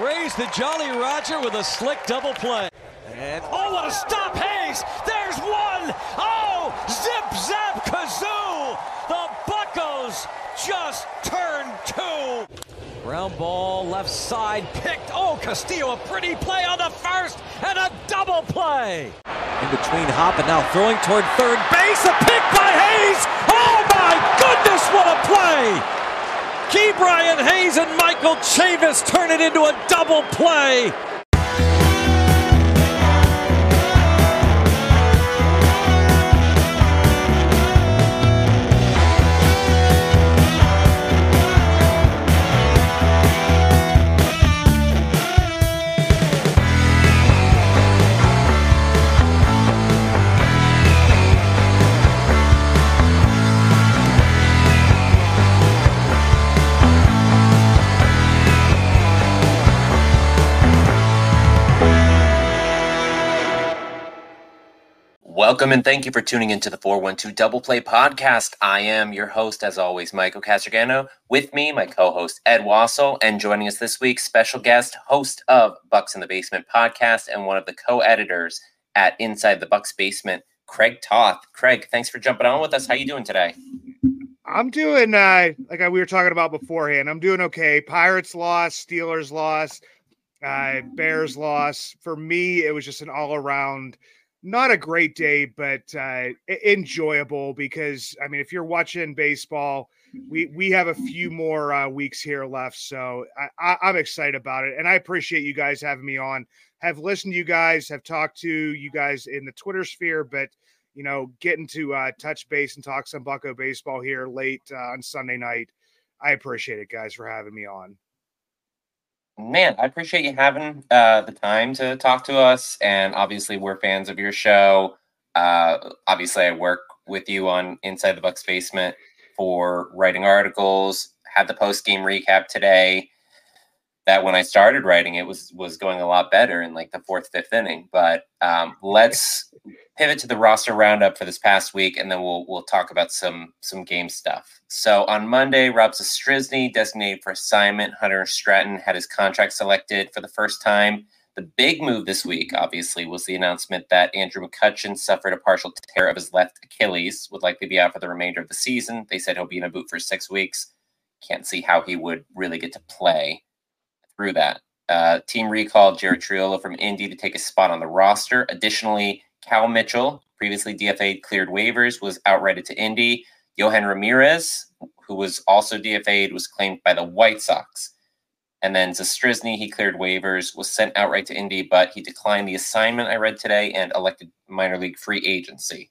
Raise the Jolly Roger with a slick double play. And oh, what a stop, Hayes! There's one! Oh, zip zap kazoo! The Buckos just turned two. Ground ball left side picked. Oh, Castillo, a pretty play on the first and a double play. In between Hop and now throwing toward third base. A pick by Hayes. Oh my goodness, what a play! Ke'Bryan Hayes and Michael Chavis turn it into a double play. Welcome and thank you for tuning into the 412 Double Play Podcast. I am your host, as always, Michael Castrogano. With me, my co host, Ed Wassel, and joining us this week, special guest, host of Bucs in the Basement podcast and one of the co editors at Inside the Bucs Basement, Craig Toth. Craig, thanks for jumping on with us. How you doing today? I'm doing, uh, like we were talking about beforehand, I'm doing okay. Pirates lost, Steelers lost, uh, Bears lost. For me, it was just an all around not a great day, but uh, enjoyable because I mean, if you're watching baseball, we we have a few more uh, weeks here left, so I, I, am excited about it, and I appreciate you guys having me on. Have listened to you guys, have talked to you guys in the Twitter sphere, but you know, getting to uh, touch base and talk some Bucko baseball here late uh, on Sunday night. I appreciate it, guys, for having me on man, I appreciate you having uh, the time to talk to us. And obviously, we're fans of your show. Uh, obviously, I work with you on Inside the Bucs Basement for writing articles. Had the post game recap today that when I started writing it was was going a lot better in like the fourth, fifth inning. But um, let's pivot to the roster roundup for this past week, and then we'll we'll talk about some some game stuff. So on Monday, Rob Zastryzny designated for assignment. Hunter Stratton had his contract selected for the first time. The big move this week, obviously, was the announcement that Andrew McCutchen suffered a partial tear of his left Achilles, would likely be out for the remainder of the season. They said he'll be in a boot for six weeks. Can't see how he would really get to play through that. Uh, team recalled Jared Triolo from Indy to take a spot on the roster. Additionally, Cal Mitchell, previously DFA cleared waivers, was outrighted to Indy. Yohan Ramirez, who was also DFA'd, was claimed by the White Sox. And then Zastryzny, he cleared waivers, was sent outright to Indy, but he declined the assignment I read today and elected minor league free agency.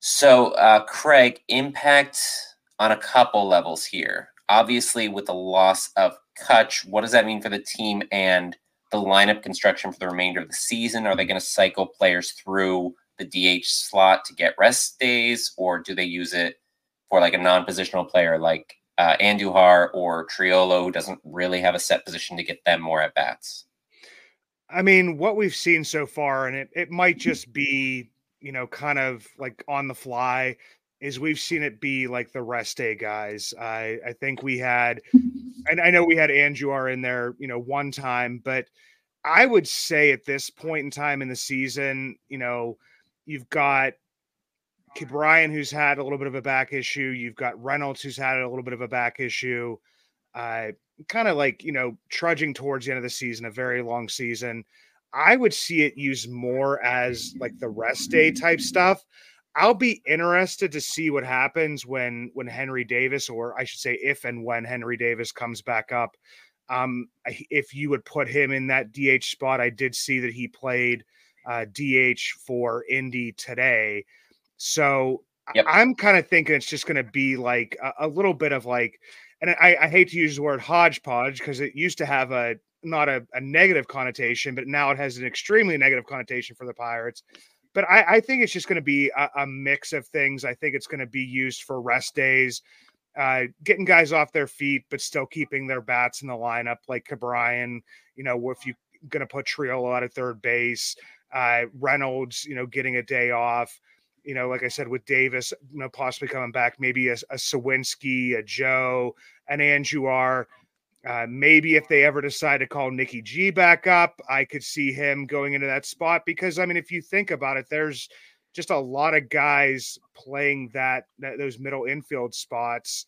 So, uh, Craig, impact on a couple levels here. Obviously, with the loss of Cutch, what does that mean for the team and the lineup construction for the remainder of the season? Are they going to cycle players through the DH slot to get rest days, or do they use it for like a non-positional player like uh, Andujar or Triolo, who doesn't really have a set position to get them more at bats? I mean, what we've seen so far, and it, it might just be, you know, kind of like on the fly is we've seen it be like the rest day guys. I I think we had, and I know we had Andujar in there, you know, one time, but I would say at this point in time in the season, you know, you've got Ke'Bryan who's had a little bit of a back issue. You've got Reynolds who's had a little bit of a back issue. Uh, kind of like you know trudging towards the end of the season, a very long season. I would see it used more as like the rest day type stuff. I'll be interested to see what happens when when Henry Davis, or I should say, if and when Henry Davis comes back up. Um, if you would put him in that DH spot, I did see that he played uh, DH for Indy today. So yep. I'm kind of thinking it's just going to be like a, a, little bit of like, and I, I hate to use the word hodgepodge because it used to have a not a, a negative connotation, but now it has an extremely negative connotation for the Pirates but I, I think it's just going to be a, a, mix of things. I think it's going to be used for rest days, uh, getting guys off their feet, but still keeping their bats in the lineup, like Ke'Bryan. You know, if you're going to put Triolo out at third base, uh, Reynolds, you know, getting a day off. You know, like I said, with Davis, you know, possibly coming back, maybe a, a Suwinski, a Joe, an Andujar. Uh, maybe if they ever decide to call Nikki G back up, I could see him going into that spot because I mean, if you think about it, there's just a lot of guys playing that, that those middle infield spots.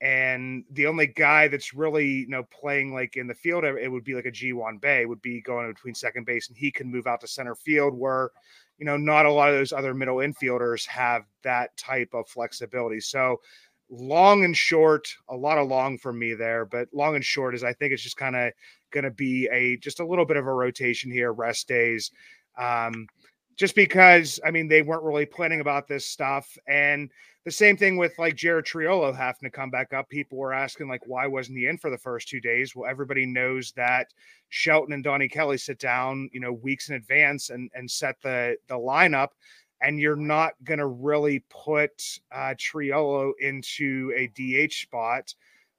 And the only guy that's really you know playing like in the field it would be like a Ji-hwan would be going between second base and he can move out to center field where you know not a lot of those other middle infielders have that type of flexibility. So long and short a lot of long for me there but long and short is i think it's just kind of going to be a just a little bit of a rotation here rest days um just because I mean they weren't really planning about this stuff. And the same thing with like Jared Triolo having to come back up. People were asking like why wasn't he in for the first two days? Well, everybody knows that Shelton and Donnie Kelly sit down, you know, weeks in advance and and set the the lineup. And you're not going to really put uh, Triolo into a DH spot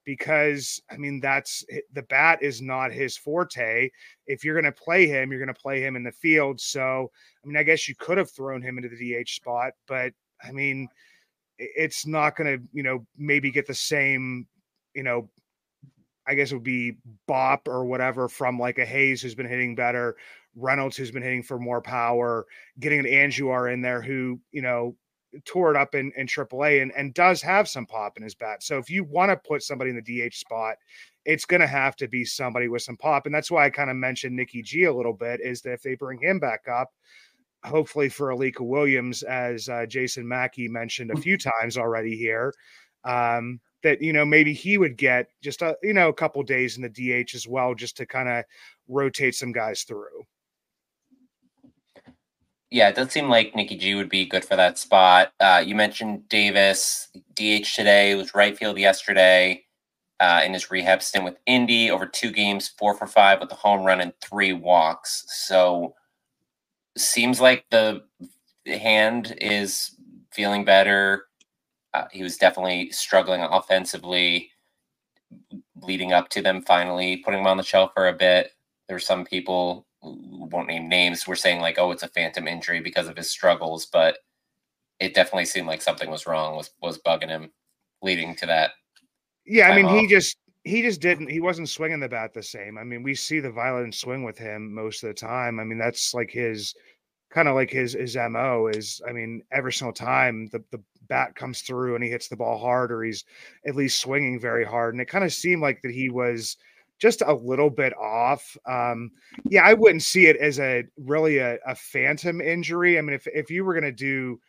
because I mean that's the bat is not his forte. If you're going to play him, you're going to play him in the field. So I mean, I guess you could have thrown him into the DH spot, but I mean, it's not going to you know maybe get the same you know I guess it would be Bop or whatever from like a Hayes who's been hitting better, Reynolds who's been hitting for more power, getting an Andujar in there who you know tore it up in, in AAA and, and does have some pop in his bat. So if you want to put somebody in the DH spot, it's going to have to be somebody with some pop. And that's why I kind of mentioned Nikki G a little bit is that if they bring him back up, hopefully for Alika Williams, as uh, Jason Mackey mentioned a few times already here, um, that you know maybe he would get just a you know a couple days in the DH as well, just to kind of rotate some guys through yeah, it does seem like Nikki G would be good for that spot. Uh, you mentioned Davis, DH today, was right field yesterday uh, in his rehab stint with Indy over two games, four for five with a home run and three walks. So seems like the hand is feeling better. Uh, he was definitely struggling offensively leading up to them finally putting him on the shelf for a bit. There were some people won't name names were saying like, oh, it's a phantom injury because of his struggles, but it definitely seemed like something was wrong was was bugging him, leading to that. Yeah, I mean, off. he just he just didn't he wasn't swinging the bat the same. I mean, we see the violent swing with him most of the time. I mean, that's like his kind of like his his mo is. I mean, every single time the the bat comes through and he hits the ball hard, or he's at least swinging very hard, and it kind of seemed like that he was just a little bit off. Um, yeah, I wouldn't see it as a really a, a phantom injury. I mean, if if you were going to do,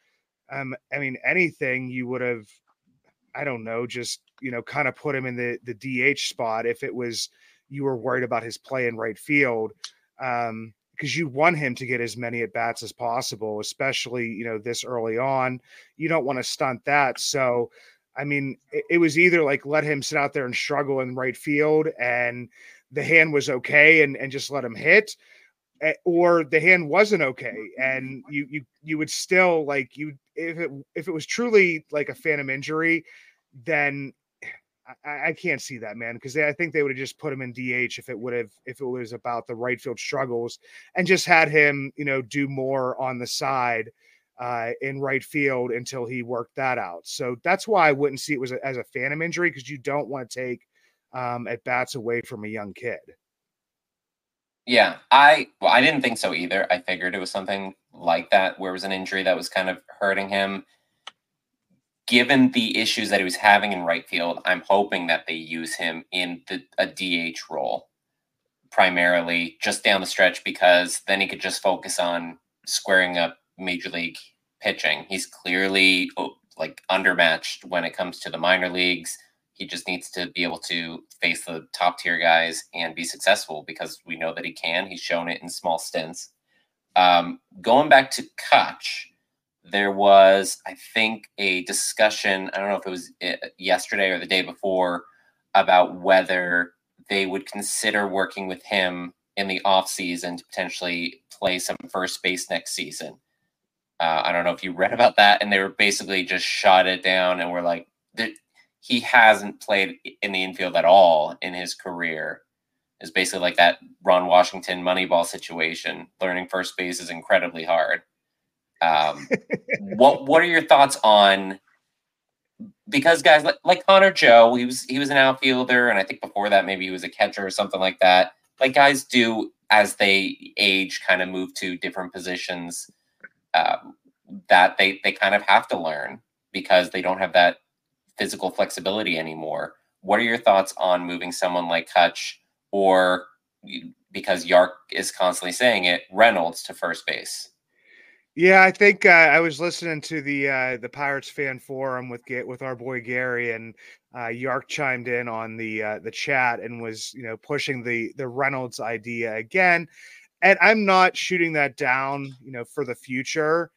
um, I mean, anything, you would have, I don't know, just you know, kind of put him in the the DH spot if it was you were worried about his play in right field. Um, because you want him to get as many at bats as possible, especially you know this early on. You don't want to stunt that. So I mean, it, it, was either like let him sit out there and struggle in right field and the hand was okay and, and just let him hit, eh, or the hand wasn't okay. And you you you would still like you if it if it was truly like a phantom injury, then I, I can't see that man because I think they would have just put him in DH if it would have if it was about the right field struggles and just had him you know do more on the side uh, in right field until he worked that out. So that's why I wouldn't see it was a, as a phantom injury because you don't want to take um, at bats away from a young kid. Yeah, I well, I didn't think so either. I figured it was something like that, where it was an injury that was kind of hurting him. Given the issues that he was having in right field, I'm hoping that they use him in the a DH role primarily, just down the stretch, because then he could just focus on squaring up major league pitching. He's clearly like undermatched when it comes to the minor leagues. He just needs to be able to face the top tier guys and be successful because we know that he can. He's shown it in small stints. Um, going back to Cutch, there was, I think, a discussion. I don't know if it was eh, yesterday or the day before about whether they would consider working with him in the off season to potentially play some first base next season. Uh, I don't know if you read about that, and they were basically just shot it down and were like, he hasn't played in the infield at all in his career. Is basically like that Ron Washington Moneyball situation. Learning first base is incredibly hard. Um, what What are your thoughts on because guys like, like Connor Joe, he was he was an outfielder, and I think before that maybe he was a catcher or something like that. Like guys do as they age, kind of move to different positions um, that they they kind of have to learn because they don't have that physical flexibility anymore. What are your thoughts on moving someone like Cutch or because Yark is constantly saying it, Reynolds to first base? Yeah, I think uh, I was listening to the uh, the Pirates fan forum with with our boy Gary, and uh, Yark chimed in on the uh, the chat and was you know pushing the the Reynolds idea again. And I'm not shooting that down, you know, for the future.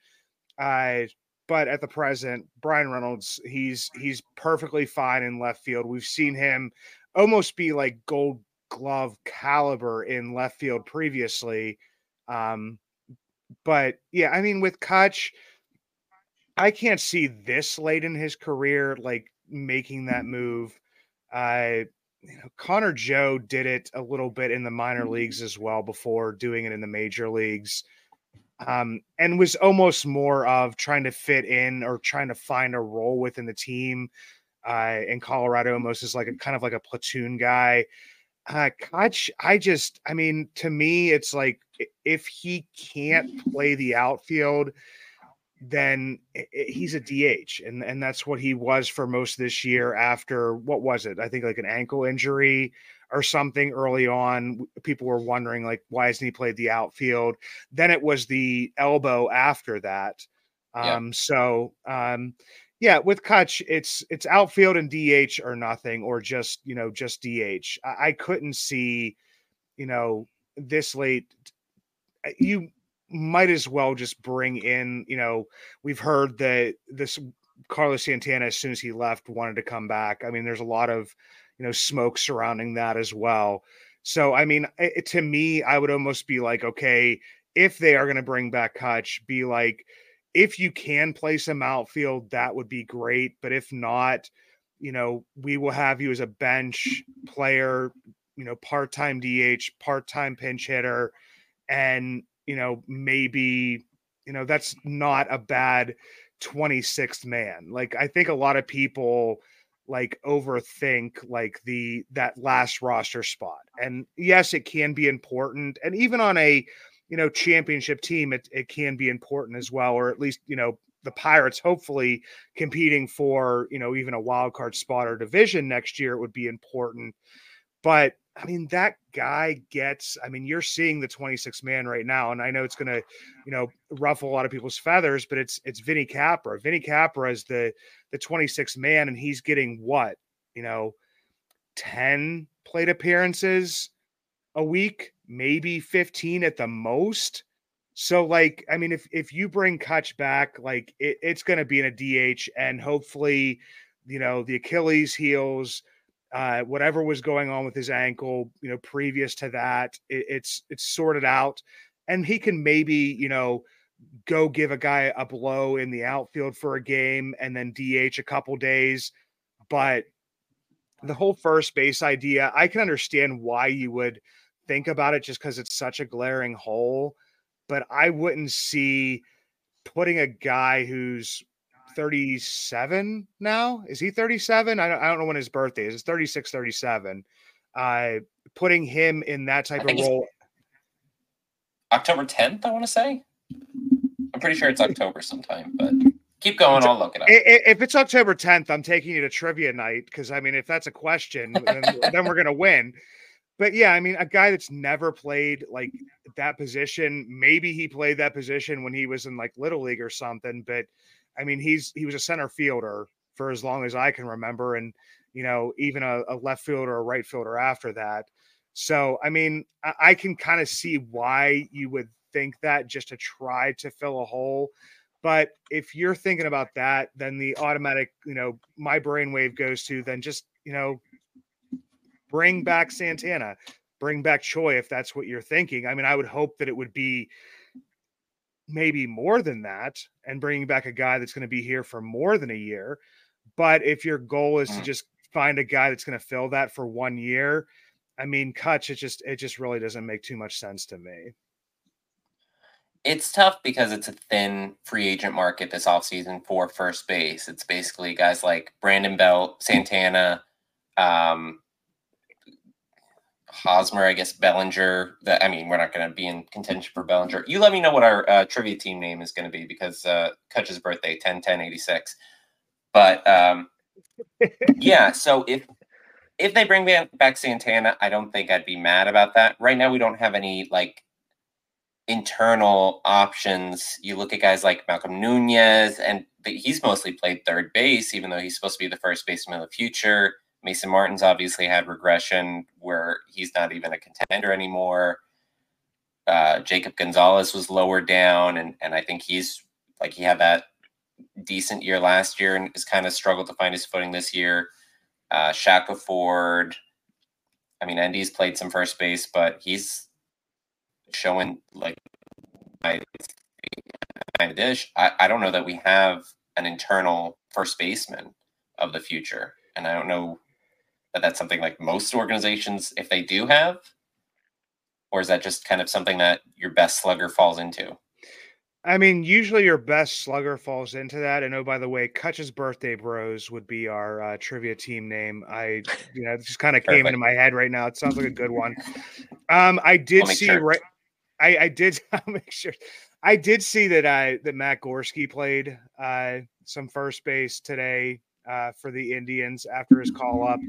Uh, but at the present, Bryan Reynolds, he's he's perfectly fine in left field. We've seen him almost be like Gold Glove caliber in left field previously. Um, but yeah, I mean, with Cutch, I can't see this late in his career like making that move. Uh, you know, Connor Joe did it a little bit in the minor leagues as well before doing it in the major leagues. Um, and was almost more of trying to fit in or trying to find a role within the team. Uh, in Colorado, almost as like a kind of like a platoon guy. Uh, Cutch, I just, I mean, to me, it's like if he can't play the outfield, then he's a DH, and and that's what he was for most of this year. After what was it? I think like an ankle injury or something early on. People were wondering like why hasn't he played the outfield? Then it was the elbow after that. Um, yeah. So um, yeah, with Cutch, it's it's outfield and DH or nothing, or just you know just DH. I, I couldn't see, you know, this late. You might as well just bring in. You know, we've heard that this Carlos Santana, as soon as he left, wanted to come back. I mean, there's a lot of you know smoke surrounding that as well. So, I mean, it, to me, I would almost be like, okay, if they are going to bring back Cutch, be like if you can play some outfield, that would be great. But if not, you know, we will have you as a bench player, you know, part time DH, part time pinch hitter. And, you know, maybe, you know, that's not a bad 26th man. Like, I think a lot of people like overthink like the that last roster spot. And yes, it can be important. And even on a, you know, championship team, it, it can be important as well, or at least, you know, the Pirates hopefully competing for, you know, even a wild card spot or division next year, it would be important. But I mean, that guy gets, I mean, you're seeing the 26 man right now, and I know it's going to, you know, ruffle a lot of people's feathers, but it's, it's Vinny Capra. Vinny Capra is the, the 26 man, and he's getting what, you know, 10 plate appearances a week maybe 15 at the most. So, like, I mean, if if you bring Cutch back, like it, it's going to be in a DH, and hopefully, you know, the Achilles heals, uh, whatever was going on with his ankle, you know, previous to that, it, it's it's sorted out, and he can maybe, you know, go give a guy a blow in the outfield for a game, and then DH a couple days, but the whole first base idea, I can understand why you would think about it just because it's such a glaring hole. But I wouldn't see putting a guy who's 37 now. Is he 37? I don't, I don't know when his birthday is. It's 36, 37. Uh, putting him in that type of role. October 10th, I want to say. I'm pretty sure it's October sometime, but keep going. I'll look it up. If it's October 10th, I'm taking you to trivia night because I mean, if that's a question, then, then we're gonna win but yeah, I mean, a guy that's never played like that position, maybe he played that position when he was in like little league or something, but I mean, he's he was a center fielder for as long as I can remember, and you know, even a, a left fielder or a right fielder after that. So, I mean, I, I can kind of see why you would think that just to try to fill a hole. But if you're thinking about that, then the automatic, you know, my brainwave goes to then just, you know, bring back Santana, bring back Choi if that's what you're thinking. I mean, I would hope that it would be maybe more than that and bringing back a guy that's going to be here for more than a year. But if your goal is to mm. just find a guy that's going to fill that for one year, I mean, Cutch, it just it just really doesn't make too much sense to me. it's tough because it's a thin free agent market this offseason for first base. It's basically guys like Brandon Belt, Santana, um, Hosmer, I guess Bellinger. That I mean, we're not going to be in contention for Bellinger. You let me know what our uh, trivia team name is going to be because uh, Cutch's birthday, 10 10 86. But um, yeah, so if if they bring back Santana, I don't think I'd be mad about that. Right now, we don't have any like internal options. You look at guys like Malcolm Nunez, and he's mostly played third base, even though he's supposed to be the first baseman of the future. Mason Martin's obviously had regression where he's not even a contender anymore. Uh, Jacob Gonzalez was lower down, and and I think he's like he had that decent year last year and has kind of struggled to find his footing this year. Uh, Shackelford, I mean, Endy's played some first base, but he's showing like my kind of dish. I, I don't know that we have an internal first baseman of the future, and I don't know that that's something like most organizations, if they do have, or is that just kind of something that your best slugger falls into? I mean, usually your best slugger falls into that. And oh, by the way, Cutch's birthday bros would be our uh, trivia team name. I, you know, just kind of came into my head right now. It sounds like a good one. Um, I did see sure. right. I, I did make sure. I did see that I that Matt Gorski played uh, some first base today uh, for the Indians after his call up.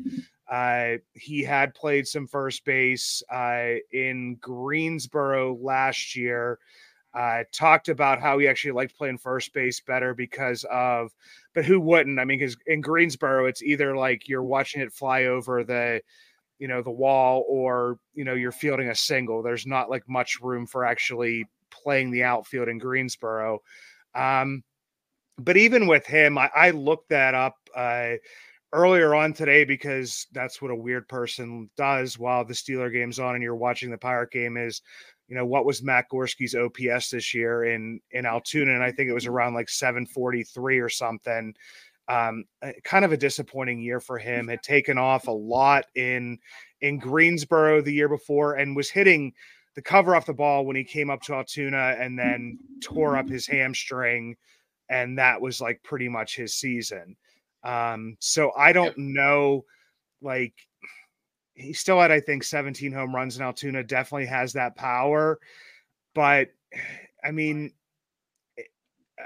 Uh, he had played some first base uh, in Greensboro last year. Uh, talked about how he actually liked playing first base better because of, but who wouldn't? I mean, because in Greensboro, it's either like you're watching it fly over the you know the wall or you know you're fielding a single there's not like much room for actually playing the outfield in greensboro um but even with him i, I looked that up uh earlier on today because that's what a weird person does while the steeler game's on and you're watching the pirate game is you know what was matt gorski's ops this year in in altoona and i think it was around like 743 or something um, kind of a disappointing year for him. Had taken off a lot in in Greensboro the year before and was hitting the cover off the ball when he came up to Altoona and then tore up his hamstring, and that was like pretty much his season. Um, so I don't know, like he still had I think 17 home runs in Altoona. Definitely has that power, but I mean.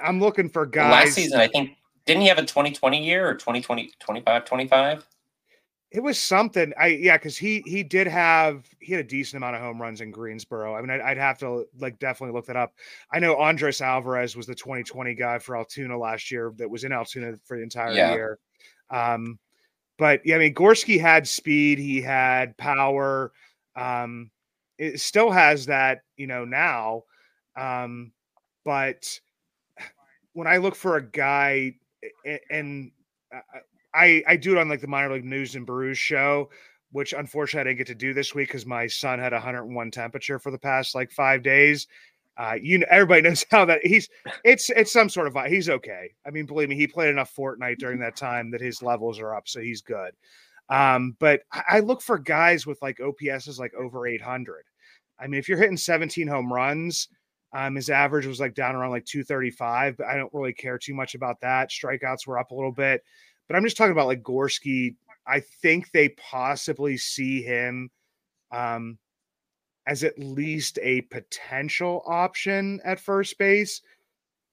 I'm looking for guys. Last season, I think didn't he have a 2020 year or 2020 25 25 it was something i yeah because he he did have he had a decent amount of home runs in greensboro. I mean I'd, I'd, have to like definitely look that up. I know andres alvarez was the 2020 guy for altoona last year that was in altoona for the entire yeah. year. Um but yeah i mean gorski had speed he had power um it still has that you know now um but when i look for a guy and I I do it on like the minor league news and brews show, which unfortunately I didn't get to do this week because my son had 101 temperature for the past like five days. Uh, you know, everybody knows how that he's. It's it's some sort of he's okay. I mean, believe me, he played enough Fortnite during that time that his levels are up, so he's good. Um, but I look for guys with like OPSs like over 800. I mean, if you're hitting 17 home runs, um, his average was like down around like 235, but I don't really care too much about that. Strikeouts were up a little bit, but I'm just talking about like Gorski. I think they possibly see him um, as at least a potential option at first base.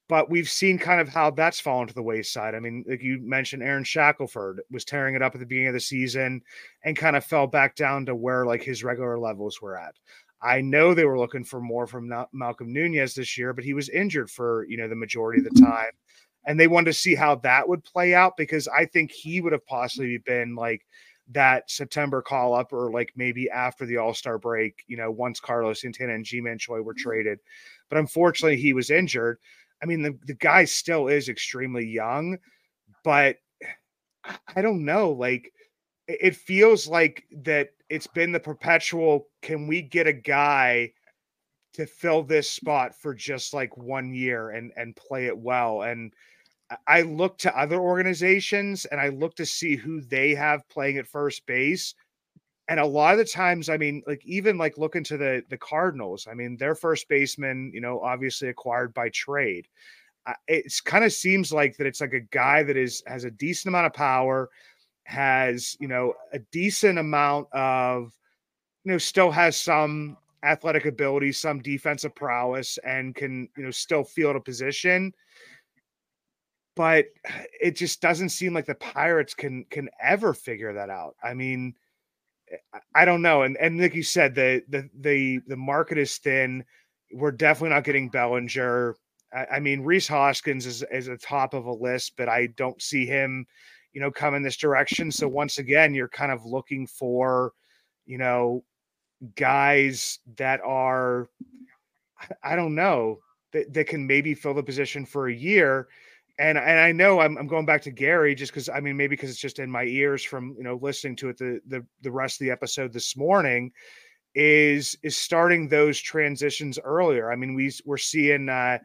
But we've seen kind of how that's fallen to the wayside. I mean, like you mentioned, Aaron Shackelford was tearing it up at the beginning of the season and kind of fell back down to where like his regular levels were at. I know they were looking for more from Malcolm Nunez this year, but he was injured for you know the majority of the mm-hmm. time, and they wanted to see how that would play out because I think he would have possibly been like that September call up or like maybe after the All Star break, you know, once Carlos Santana and Ji-Man Choi were mm-hmm. traded, but unfortunately he was injured. I mean, the, the guy still is extremely young, but I don't know, like it feels like that it's been the perpetual can we get a guy to fill this spot for just like one year and and play it well and i look to other organizations and i look to see who they have playing at first base and a lot of the times, I mean, like even like looking to the the Cardinals, I mean, their first baseman, you know, obviously acquired by trade. It kind of seems like that it's like a guy that is has a decent amount of power, has you know a decent amount of, you know, still has some athletic ability, some defensive prowess, and can you know still field a position. But it just doesn't seem like the Pirates can can ever figure that out. I mean I don't know. And and like you said, the the the the market is thin. We're definitely not getting Bellinger. I, I mean, Rhys Hoskins is is a top of a list, but I don't see him, you know, come in this direction. So once again, you're kind of looking for, you know, guys that are, I don't know, that, that can maybe fill the position for a year and and I know I'm, I'm going back to Gary just because I mean maybe because it's just in my ears from you know listening to it the the the rest of the episode this morning is is starting those transitions earlier. I mean we we're seeing uh,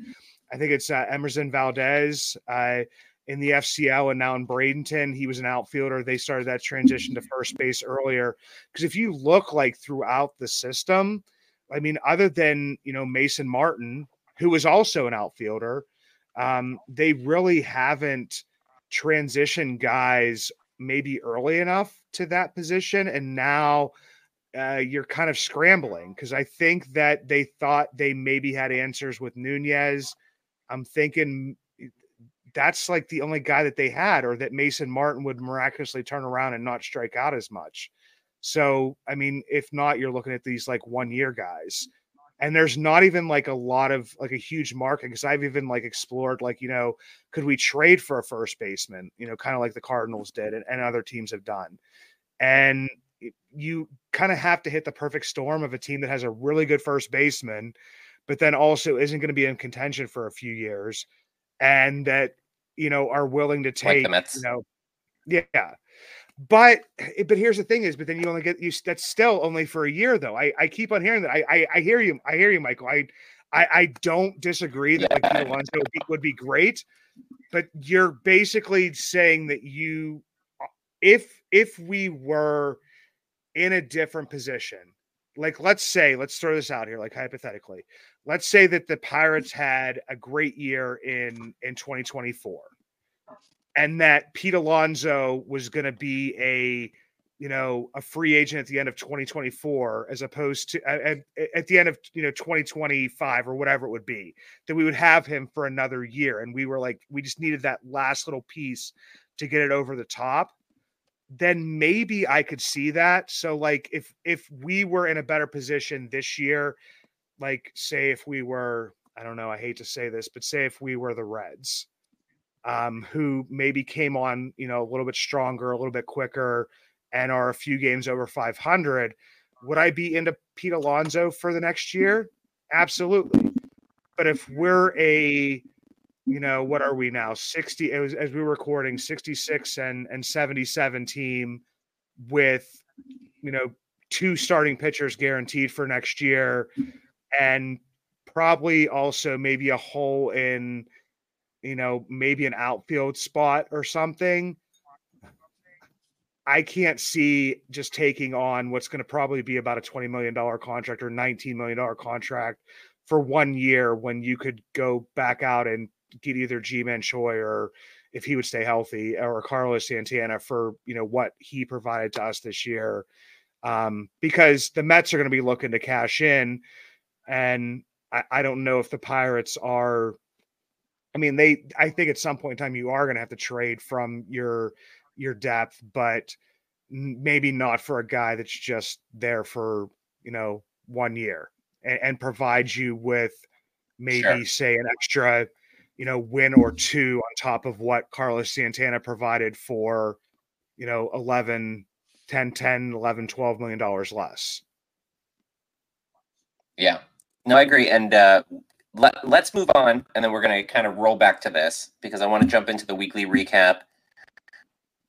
I think it's uh, Emerson Valdez uh, in the FCL and now in Bradenton he was an outfielder. They started that transition to first base earlier because if you look like throughout the system, I mean other than you know Mason Martin who was also an outfielder um, they really haven't transitioned guys maybe early enough to that position. And now uh, you're kind of scrambling because I think that they thought they maybe had answers with Nunez. I'm thinking that's like the only guy that they had, or that Mason Martin would miraculously turn around and not strike out as much. So, I mean, if not, you're looking at these like one year guys and there's not even like a lot of like a huge market because I've even like explored like you know could we trade for a first baseman you know kind of like the Cardinals did and, and other teams have done and you kind of have to hit the perfect storm of a team that has a really good first baseman but then also isn't going to be in contention for a few years and that you know are willing to take like you know yeah but eh, but here's the thing is, but then you only get you. That's still only for a year, though. I I keep on hearing that. I I, I hear you. I hear you, Michael. I I, I don't disagree that like Alonso would be, would be great, but you're basically saying that you, uh, if if we were in a different position, like let's say, let's throw this out here, like hypothetically, let's say that the Pirates had a great year in in 2024 and that Pete Alonso was going to be a you know a free agent at the end of 2024 as opposed to at, at the end of you know 2025 or whatever it would be that we would have him for another year. And we were like we just needed that last little piece to get it over the top. Then maybe I could see that. So like if if we were in a better position this year like say if we were I don't know I hate to say this but say if we were the Reds um, who maybe came on, you know, a little bit stronger, a little bit quicker, and are a few games over 500. Would I be into Pete Alonso for the next year? Absolutely. But if we're a, you know, what are we now? 60 it was as we were recording 66 and and 77 team with, you know, two starting pitchers guaranteed for next year and probably also maybe a hole in you know, maybe an outfield spot or something. I can't see just taking on what's going to probably be about a $20 million contract or $19 million contract for one year when you could go back out and get either Ji-Man Choi or if he would stay healthy or Carlos Santana for, you know, what he provided to us this year. Um, because the Mets are going to be looking to cash in. And I, I don't know if the Pirates are I mean, they. I think at some point in time you are going to have to trade from your your depth, but maybe not for a guy that's just there for you know one year and, and provides you with maybe sure. say an extra you know win or two on top of what Carlos Santana provided for you know 11 10 10 11 12 million dollars less yeah no i agree and uh let, us move on and then we're going to kind of roll back to this because I want to jump into the weekly recap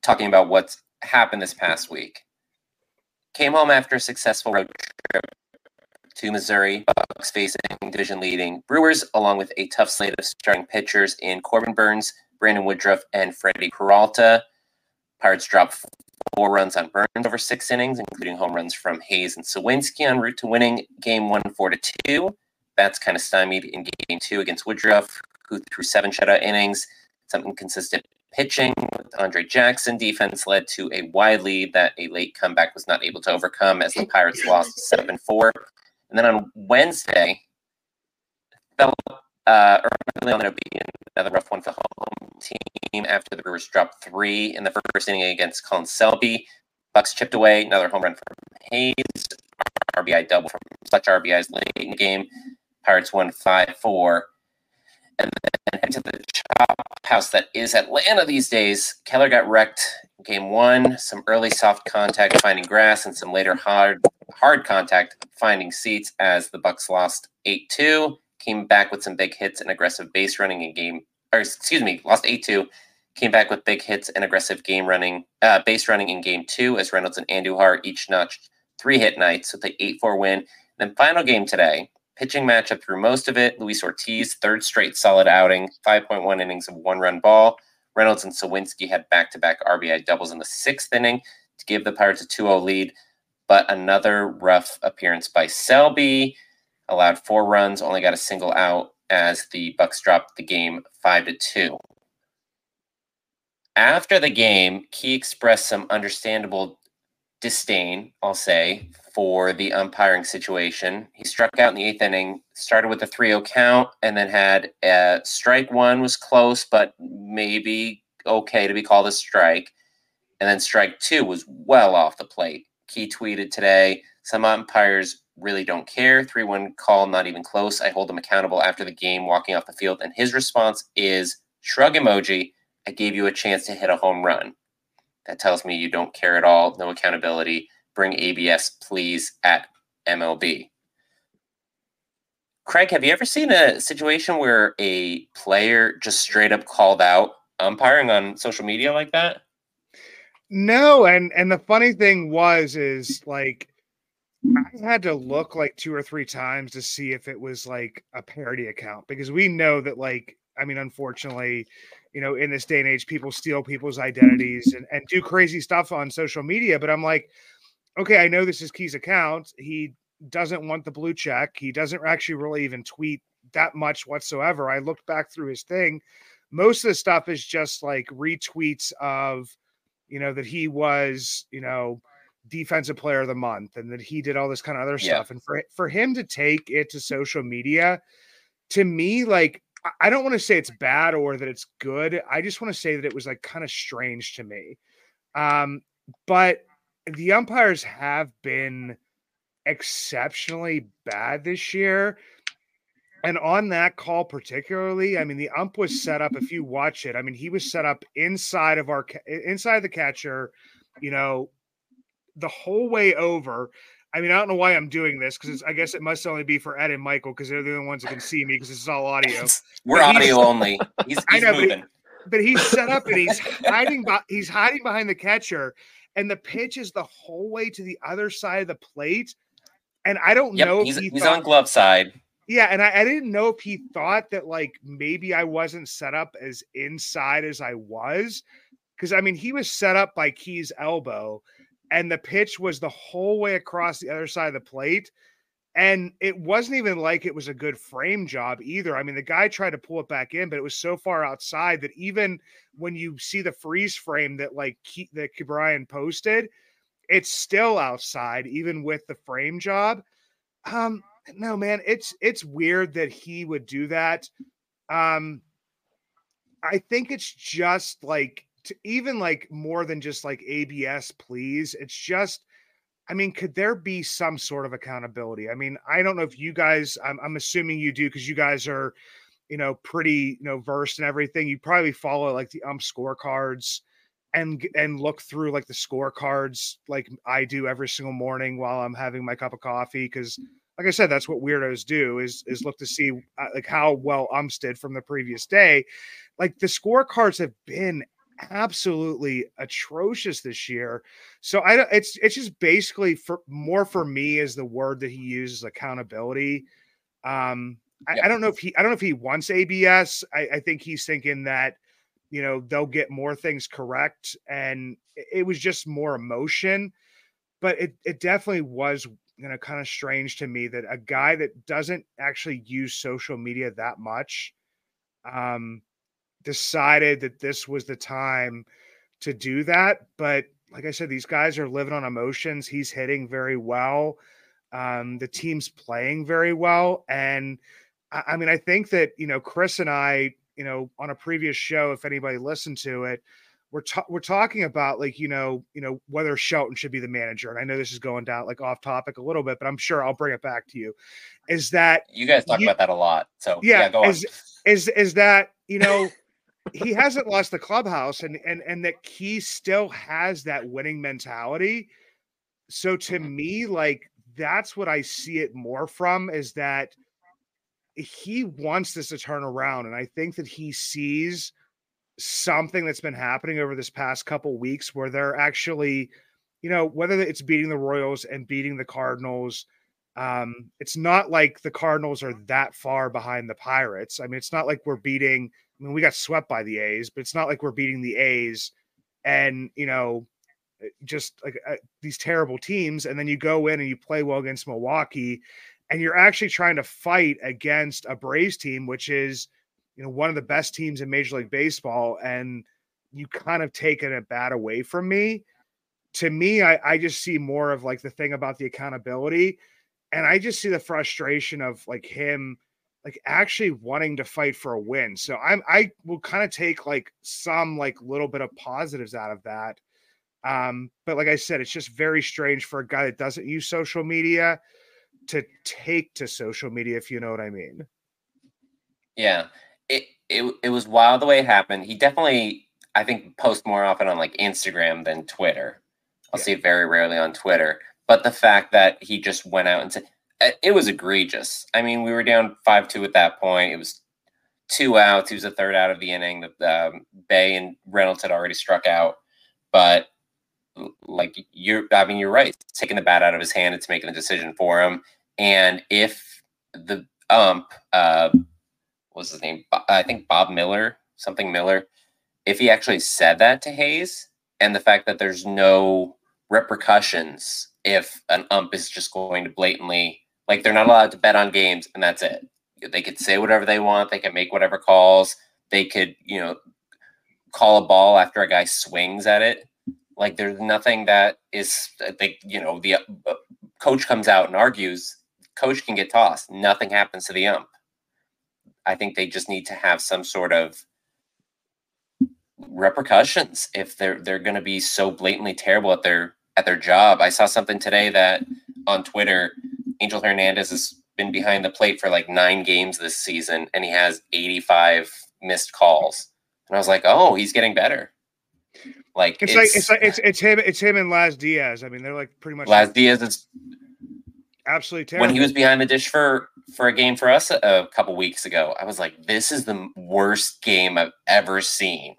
talking about what's happened this past week. Came home after a successful road trip to Missouri, Bucs facing division leading Brewers, along with a tough slate of starting pitchers in Corbin Burnes, Brandon Woodruff, and Freddie Peralta. Pirates dropped four runs on Burnes over six innings, including home runs from Hayes and Suwinski en route to winning game one, four to two. That's kind of stymied in game two against Woodruff, who threw seven shutout innings. Some inconsistent pitching with Andre Jackson. Defense led to a wide lead that a late comeback was not able to overcome as the Pirates lost 7 4. And then on Wednesday, uh, early on, there'll be another rough one for the home team after the Brewers dropped three in the first inning against Colin Selby. Bucs chipped away, another home run from Hayes, RBI double from such RBIs late in the game. Pirates won 5 4. And then head to the chop house that is Atlanta these days. Keller got wrecked game one, some early soft contact finding grass, and some later hard hard contact finding seats as the Bucs lost 8-2. Came back with some big hits and aggressive base running in game or excuse me, lost 8-2. Came back with big hits and aggressive game running, uh, base running in game two as Reynolds and Andujar each notched three hit nights with the 8-4 win. And then final game today, Pitching matchup through most of it. Luis Ortiz, third straight solid outing, 5.1 innings of one run ball. Reynolds and Suwinski had back to back RBI doubles in the sixth inning to give the Pirates a 2 0 lead. But another rough appearance by Selby allowed four runs, only got a single out as the Bucs dropped the game 5 to 2. After the game, Key expressed some understandable disdain, I'll say, for the umpiring situation. He struck out in the eighth inning, started with a 3 0 count, and then had a strike one was close, but maybe okay to be called a strike. And then strike two was well off the plate. Key tweeted today some umpires really don't care. 3 1 call, not even close. I hold them accountable after the game, walking off the field. And his response is shrug emoji. I gave you a chance to hit a home run. That tells me you don't care at all, no accountability bring ABS, please, at MLB. Craig, have you ever seen a situation where a player just straight up called out umpiring on social media like that? No, and and the funny thing was is like I had to look like two or three times to see if it was like a parody account because we know that like I mean unfortunately, you know, in this day and age people steal people's identities and and do crazy stuff on social media, but I'm like okay, I know this is Key's account. He doesn't want the blue check. He doesn't actually really even tweet that much whatsoever. I looked back through his thing. Most of the stuff is just like retweets of, you know, that he was, you know, defensive player of the month and that he did all this kind of other yeah. stuff. And for for him to take it to social media, to me, like I don't want to say it's bad or that it's good. I just want to say that it was like kind of strange to me. Um, but the umpires have been exceptionally bad this year. And on that call, particularly, I mean, the ump was set up. If you watch it, I mean, he was set up inside of our inside the catcher, you know, the whole way over. I mean, I don't know why I'm doing this because I guess it must only be for Ed and Michael because they're the only ones that can see me because this is all audio. We're audio only. He's, he's I know, moving. But, but he's set up and he's hiding. He's hiding behind the catcher, and the pitch is the whole way to the other side of the plate. And I don't yep, know he's, he he's thought, on glove side. Yeah, and I, I, didn't know if he thought that like maybe I wasn't set up as inside as I was. Because I mean, he was set up by Key's elbow, and the pitch was the whole way across the other side of the plate. And it wasn't even like it was a good frame job either. I mean, the guy tried to pull it back in, but it was so far outside that even when you see the freeze frame that like that Brian posted, it's still outside, even with the frame job. Um, no, man, it's it's weird that he would do that. Um, I think it's just like to even like more than just like ABS, please. It's just I mean, could there be some sort of accountability? I mean, I don't know if you guys, I'm, I'm assuming you do because you guys are, you know, pretty, you know, versed in everything. You probably follow like the ump scorecards and and look through like the scorecards like I do every single morning while I'm having my cup of coffee because like I said, that's what weirdos do is is look to see uh, like how well umps did from the previous day. Like the scorecards have been absolutely atrocious this year. So I don't it's it's just basically for more for me is the word that he uses accountability. Um I, yeah. I, don't know if he I don't know if he wants ABS. I, I think he's thinking that you know, they'll get more things correct. And it was just more emotion. But it, it definitely was, you know, kind of strange to me that a guy that doesn't actually use social media that much um, decided that this was the time to do that. But like I said, these guys are living on emotions. He's hitting very well. Um, the team's playing very well. And I, I mean, I think that, you know, Chris and I, you know, on a previous show, if anybody listened to it, we're ta- we're talking about like you know you know whether Shelton should be the manager, and I know this is going down like off topic a little bit, but I'm sure I'll bring it back to you. Is that you guys talk you, about that a lot? So yeah, yeah go is, on. Is is that you know he hasn't lost the clubhouse, and and and that he still has that winning mentality. So to mm-hmm. me, like that's what I see it more from is that he wants this to turn around. And I think that he sees something that's been happening over this past couple weeks where they're actually, you know, whether it's beating the Royals and beating the Cardinals. Um, it's not like the Cardinals are that far behind the Pirates. I mean, it's not like we're beating, I mean, we got swept by the A's, but it's not like we're beating the A's and, you know, eh, just like uh, these terrible teams. And then you go in and you play well against Milwaukee and you're actually trying to fight against a Braves team, which is, you know, one of the best teams in Major League Baseball, and you kind of taken a bat away from me. To me, I, I just see more of like the thing about the accountability, and I just see the frustration of like him, like actually wanting to fight for a win. So I'm I will kind of take like some like little bit of positives out of that. Um, but like I said, it's just very strange for a guy that doesn't use social media to take to social media, if you know what I mean. Yeah, it it it was wild the way it happened. He definitely, I think, posts more often on like Instagram than Twitter. I'll yeah. see it very rarely on Twitter. But the fact that he just went out and said it was egregious. I mean, we were down five two at that point. It was two outs. He was a third out of the inning. The um, Bae and Reynolds had already struck out, but like you're I mean you're right. It's taking the bat out of his hand. It's making the decision for him. And if the ump, uh, what's his name? I think Bob Miller, something Miller. If he actually said that to Hayes, and the fact that there's no repercussions if an ump is just going to blatantly like they're not allowed to bet on games and that's it. They could say whatever they want. They can make whatever calls. They could, you know, call a ball after a guy swings at it like there's nothing that is I think you know the uh, coach comes out and argues. Coach can get tossed. Nothing happens to the ump. I think they just need to have some sort of repercussions if they're they're going to be so blatantly terrible at their at their job. I saw something today that on Twitter, Angel Hernandez has been behind the plate for like nine games this season, and he has 85 missed calls. And I was like, oh, he's getting better. Like it's, it's like it's like it's it's him it's him and Laz Diaz. I mean, they're like pretty much Laz Diaz is absolutely terrible. When he was behind the dish for for a game for us a, a couple weeks ago, I was like, this is the worst game I've ever seen.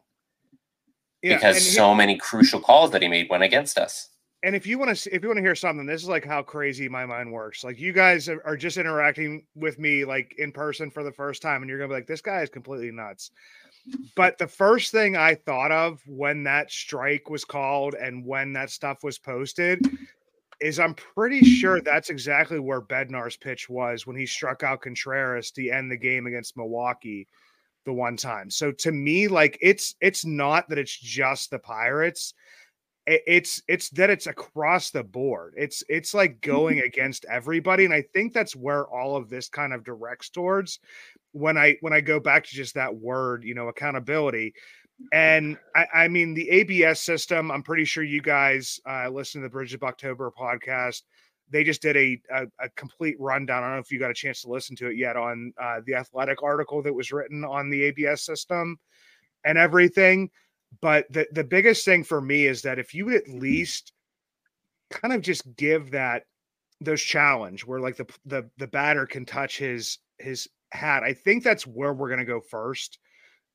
Yeah, because he, so many crucial calls that he made went against us. And if you want to, if you want to hear something, this is like how crazy my mind works. Like you guys are, just interacting with me like in person for the first time, and you're gonna be like, this guy is completely nuts. But the first thing I thought of when that strike was called and when that stuff was posted is I'm pretty sure that's exactly where Bednar's pitch was when he struck out Contreras to end the game against Milwaukee the one time. So to me, like it's it's not that it's just the Pirates. It's it's that it's across the board. It's it's like going against everybody, and I think that's where all of this kind of directs towards when I when I go back to just that word, you know, accountability. And I, I mean the ABS system. I'm pretty sure you guys uh, listen to the Bridge of October podcast. They just did a, a, a complete rundown. I don't know if you got a chance to listen to it yet on uh, the athletic article that was written on the ABS system and everything. But the the biggest thing for me is that if you at least kind of just give that those challenge where like the the the batter can touch his his hat. I think that's where we're going to go first.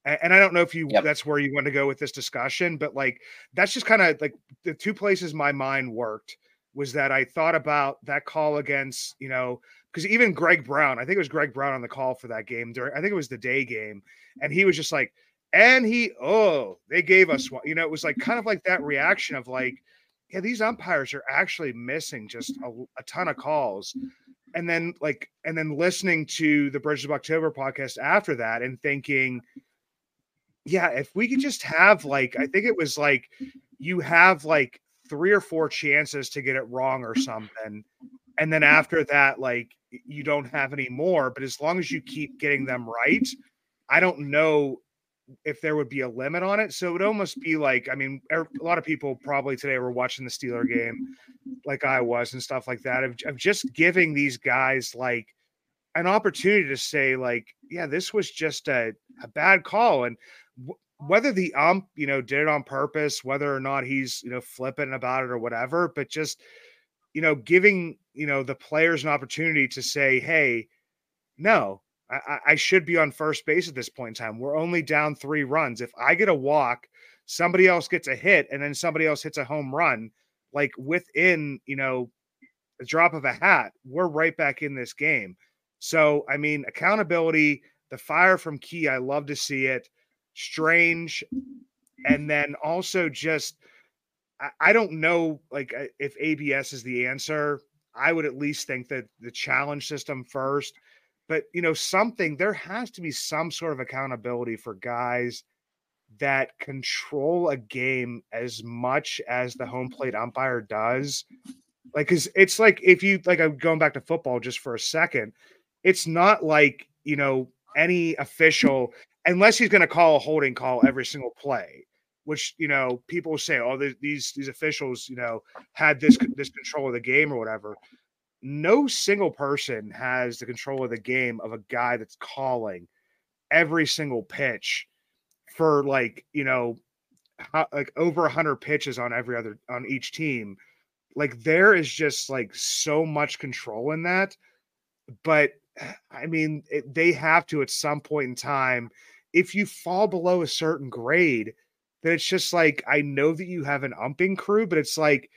And I don't know if you yep. that's where you want to go with this discussion, but like that's just kind of like the two places my mind worked was that I thought about that call against, you know, because even Greg Brown, I think it was Greg Brown on the call for that game during, I think it was the day game, and he was just like, and he oh they gave us one you know it was like kind of like that reaction of like yeah these umpires are actually missing just a, a ton of calls. And then like and then listening to the bridges of october podcast after that and thinking yeah if we could just have like i think it was like you have like three or four chances to get it wrong or something and then after that like you don't have any more but as long as you keep getting them right i don't know if there would be a limit on it. So it would almost be like, I mean, er, a lot of people probably today were watching the Steeler game like I was and stuff like that of, of just giving these guys like an opportunity to say like, yeah, this was just a, a bad call. And w- whether the ump, you know, did it on purpose, whether or not he's, you know, flipping about it or whatever, but just, you know, giving, you know, the players an opportunity to say, hey, no, I, I should be on first base at this point in time. We're only down three runs. If I get a walk, somebody else gets a hit, and then somebody else hits a home run, like within, you know, a drop of a hat, we're right back in this game. So, I mean, accountability, the fire from Key, I love to see it. Strange. And then also just, I, I don't know, like, if ABS is the answer. I would at least think that the challenge system first but you know something there has to be some sort of accountability for guys that control a game as much as the home plate mm-hmm. umpire does. Like because it's like if you like i'm going back to football just for a second it's not like you know any official unless he's going to call a holding call every single play which you know people say oh these these officials you know had this this control of the game or whatever no single person has the control of the game of a guy that's calling every single pitch for like you know like over 100 pitches on every other on each team. Like there is just like so much control in that but i mean it, they have to at some point in time. If you fall below a certain grade then it's just like i know that you have an umping crew but it's like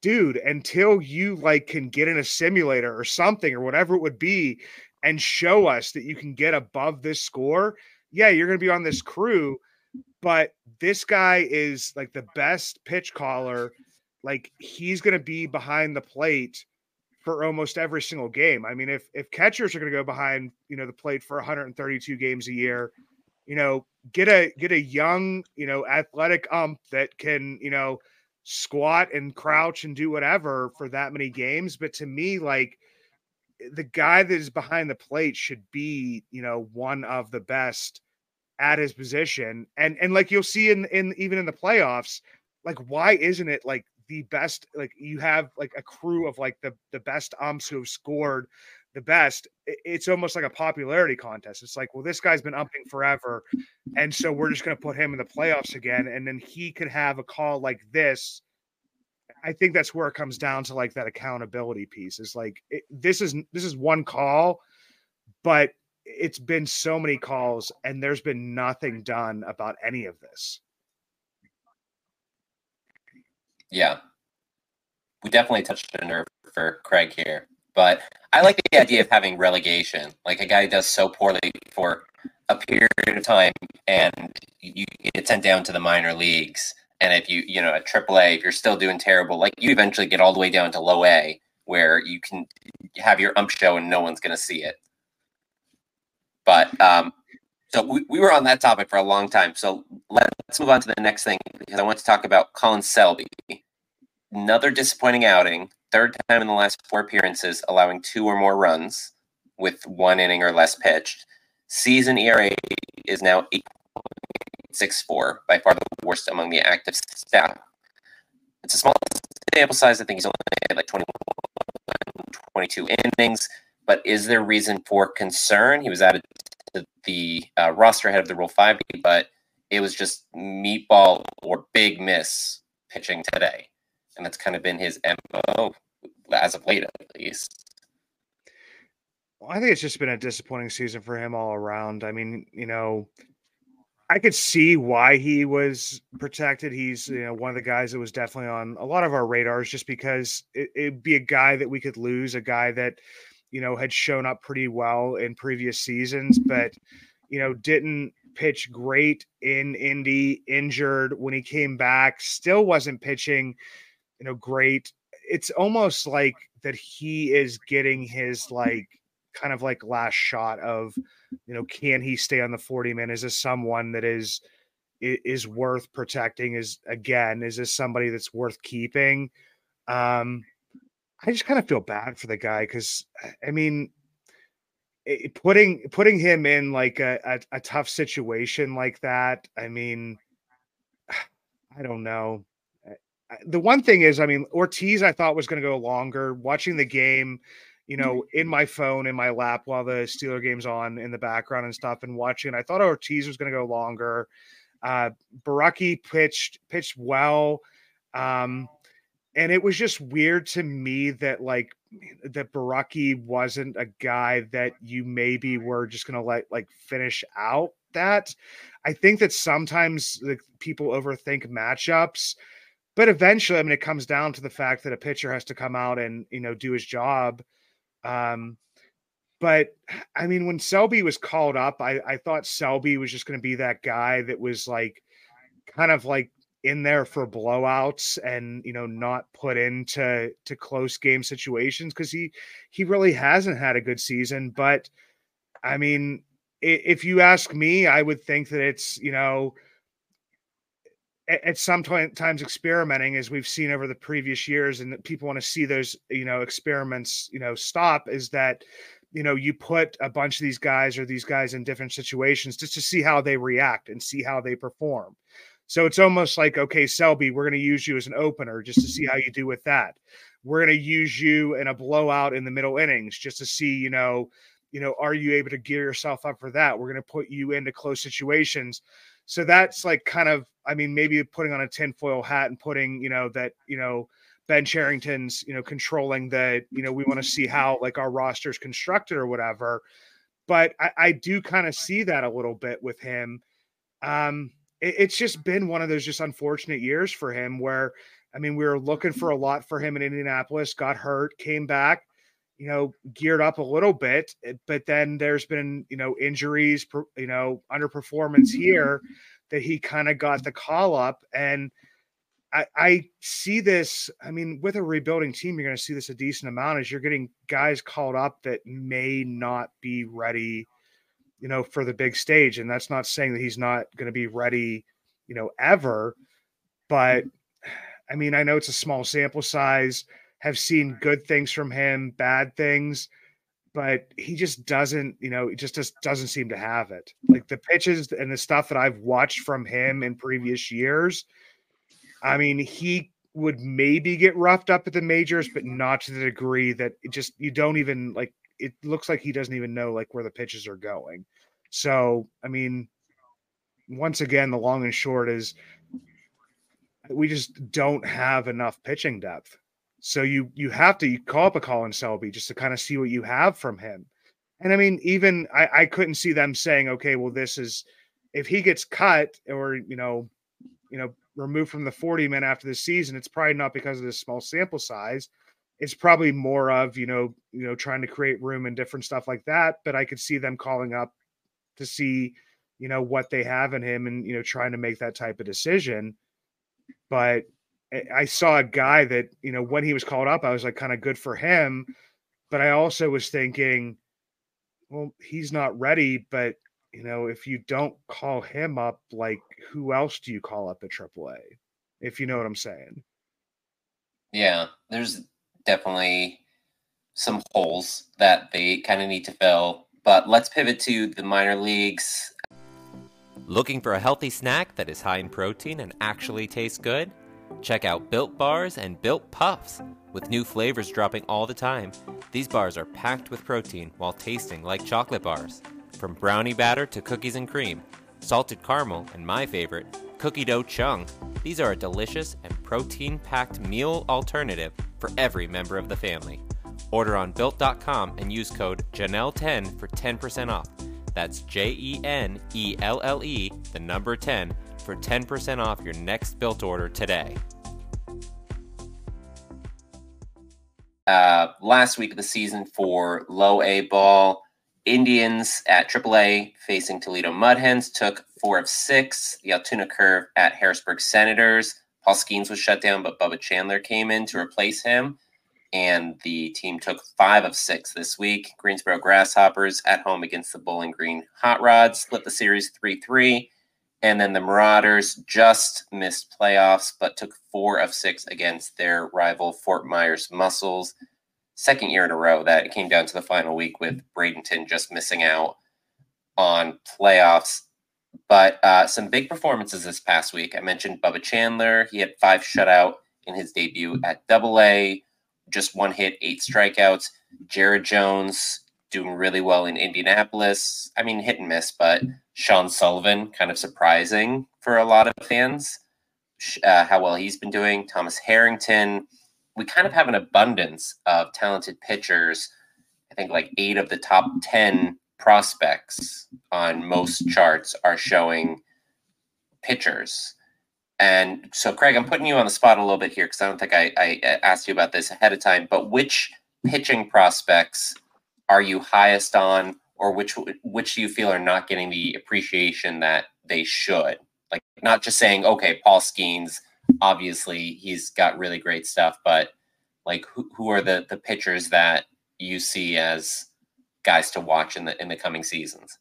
dude, until you like can get in a simulator or something or whatever it would be and show us that you can get above this score, yeah, you're going to be on this crew. But this guy is like the best pitch caller. Like he's going to be behind the plate for almost every single game. I mean, if if catchers are going to go behind, you know, the plate for 132 games a year, you know, get a get a young, you know, athletic ump that can, you know, squat and crouch and do whatever for that many games. But to me, like eh, the guy that is behind the plate should be, you know, one of the best at his position. And and like you'll see in in even in the playoffs, like why isn't it like the best like you have like a crew of like the the best umps who have scored the best, it's almost like a popularity contest. It's like, well, this guy's been umping forever. And so we're just going to put him in the playoffs again. And then he could have a call like this. I think that's where it comes down to like that accountability piece is like, it, this is, this is one call, but it's been so many calls and there's been nothing done about any of this. Yeah. We definitely touched a nerve for Craig here. But I like the idea of having relegation, like a guy does so poorly for a period of time, and you get sent down to the minor leagues. And if you, you know, at AAA, if you're still doing terrible, like you eventually get all the way down to low A, where you can have your ump show and no one's going to see it. But um, so we, we were on that topic for a long time. So let's move on to the next thing because I want to talk about Colin Selby. Another disappointing outing third time in the last four appearances, allowing two or more runs with one inning or less pitched. Season ERA is now 8.64, by far the worst among the active staff. It's a small sample size. I think he's only had like 21, 22 innings. But is there reason for concern? He was added to the uh, roster ahead of the Rule 5, but it was just meatball or big miss pitching today and that's kind of been his mo as of late, at least. Well, I think it's just been a disappointing season for him all around. I mean, you know, I could see why he was protected. He's you know one of the guys that was definitely on a lot of our radars, just because it, it'd be a guy that we could lose, a guy that you know had shown up pretty well in previous seasons, but you know didn't pitch great in Indy, injured when he came back, still wasn't pitching, you know, great. It's almost like that he is getting his like kind of like last shot of, you know, can he stay on the 40 man? Is this someone that is is worth protecting? Is again, is this somebody that's worth keeping? Um, I just kind of feel bad for the guy because I mean, putting putting him in like a, a, a tough situation like that. I mean, I don't know. The one thing is, I mean, Ortiz, I thought was going to go longer. Watching the game, you mm-hmm. know, in my phone, in my lap while the Steeler game's on in the background and stuff, and watching. I thought Ortiz was going to go longer. Uh, Borucki pitched pitched well. Um, and it was just weird to me that like that Borucki wasn't a guy that you maybe were just gonna let like finish out that. I think that sometimes like, people overthink matchups, but eventually, I mean, it comes down to the fact that a pitcher has to come out and you know do his job. Um, but I mean, when Selby was called up, I, I thought Selby was just going to be that guy that was like kind of like in there for blowouts and you know not put into to close game situations because he he really hasn't had a good season but i mean if you ask me i would think that it's you know at some times experimenting as we've seen over the previous years and people want to see those you know experiments you know stop is that you know you put a bunch of these guys or these guys in different situations just to see how they react and see how they perform so it's almost like, okay, Selby, we're going to use you as an opener just to see how you do with that. We're going to use you in a blowout in the middle innings just to see, you know, you know, are you able to gear yourself up for that? We're going to put you into close situations. So that's like kind of, I mean, maybe putting on a tinfoil hat and putting, you know, that, you know, Ben Cherington's, you know, controlling the, you know, we want to see how like our roster is constructed or whatever. But I, I do kind of see that a little bit with him. Um, it's just been one of those just unfortunate years for him where I mean, we were looking for a lot for him in Indianapolis, got hurt, came back, you know, geared up a little bit, eh, but then there's been, you know, injuries, you know, underperformance here that he kind of got the call up. And I, I see this, I mean, with a rebuilding team, you're going to see this a decent amount as you're getting guys called up that may not be ready you know, for the big stage. And that's not saying that he's not going to be ready, you know, ever. But I mean, I know it's a small sample size, have seen good things from him, bad things, but he just doesn't, you know, he just, just doesn't seem to have it. Like the pitches and the stuff that I've watched from him in previous years. I mean, he would maybe get roughed up at the majors, but not to the degree that it just you don't even like it looks like he doesn't even know like where the pitches are going. So, I mean, once again, the long and short is we just don't have enough pitching depth. So you you have to call up a Colin Selby just to kind of see what you have from him. And I mean, even I, I couldn't see them saying, okay, well, this is if he gets cut or you know, you know, removed from the 40 men after the season, it's probably not because of this small sample size. It's probably more of you know you know trying to create room and different stuff like that. But i could see them calling up to see you know what they have in him and you know trying to make that type of decision. But i saw a guy that you know when he was called up i was like kind of good for him but i also was thinking well he's not ready but you know if you don't call him up like who else do you call up at aaa if you know what i'm saying yeah there's definitely some holes that they kind of need to fill. But let's pivot to the minor leagues. Looking for a healthy snack that is high in protein and actually tastes good? Check out Built Bars and Built Puffs. With new flavors dropping all the time, these bars are packed with protein while tasting like chocolate bars. From brownie batter to cookies and cream, salted caramel, and my favorite, cookie dough chung, these are a delicious and protein packed meal alternative for every member of the family. Order on built.com and use code Jenelle10 for 10% off. That's J E N E L L E, the number 10, for 10% off your next built order today. Uh, last week of the season for low A ball, Indians at AAA facing Toledo Mud Hens took four of six. The Altoona curve at Harrisburg Senators. Paul Skenes was shut down, but Bubba Chandler came in to replace him. And the team took five of six this week. Greensboro Grasshoppers at home against the Bowling Green Hot Rods split the series 3 3. And then the Marauders just missed playoffs, but took four of six against their rival Fort Myers Mussels. Second year in a row that it came down to the final week with Bradenton just missing out on playoffs. But uh, some big performances this past week. I mentioned Bubba Chandler. He had five shutout in his debut at Double A, just one hit, eight strikeouts. Jared Jones doing really well in Indianapolis. I mean, hit and miss, but Sean Sullivan, kind of surprising for a lot of fans, uh, how well he's been doing. Thomas Harrington. We kind of have an abundance of talented pitchers. I think like eight of the top 10 prospects on most charts are showing pitchers. And so, Craig, I'm putting you on the spot a little bit here because I don't think I, I asked you about this ahead of time. But which pitching prospects are you highest on, or which which do you feel are not getting the appreciation that they should? Like, not just saying, okay, Paul Skenes obviously he's got really great stuff, but like, who, who are the the pitchers that you see as guys to watch in the in the coming seasons?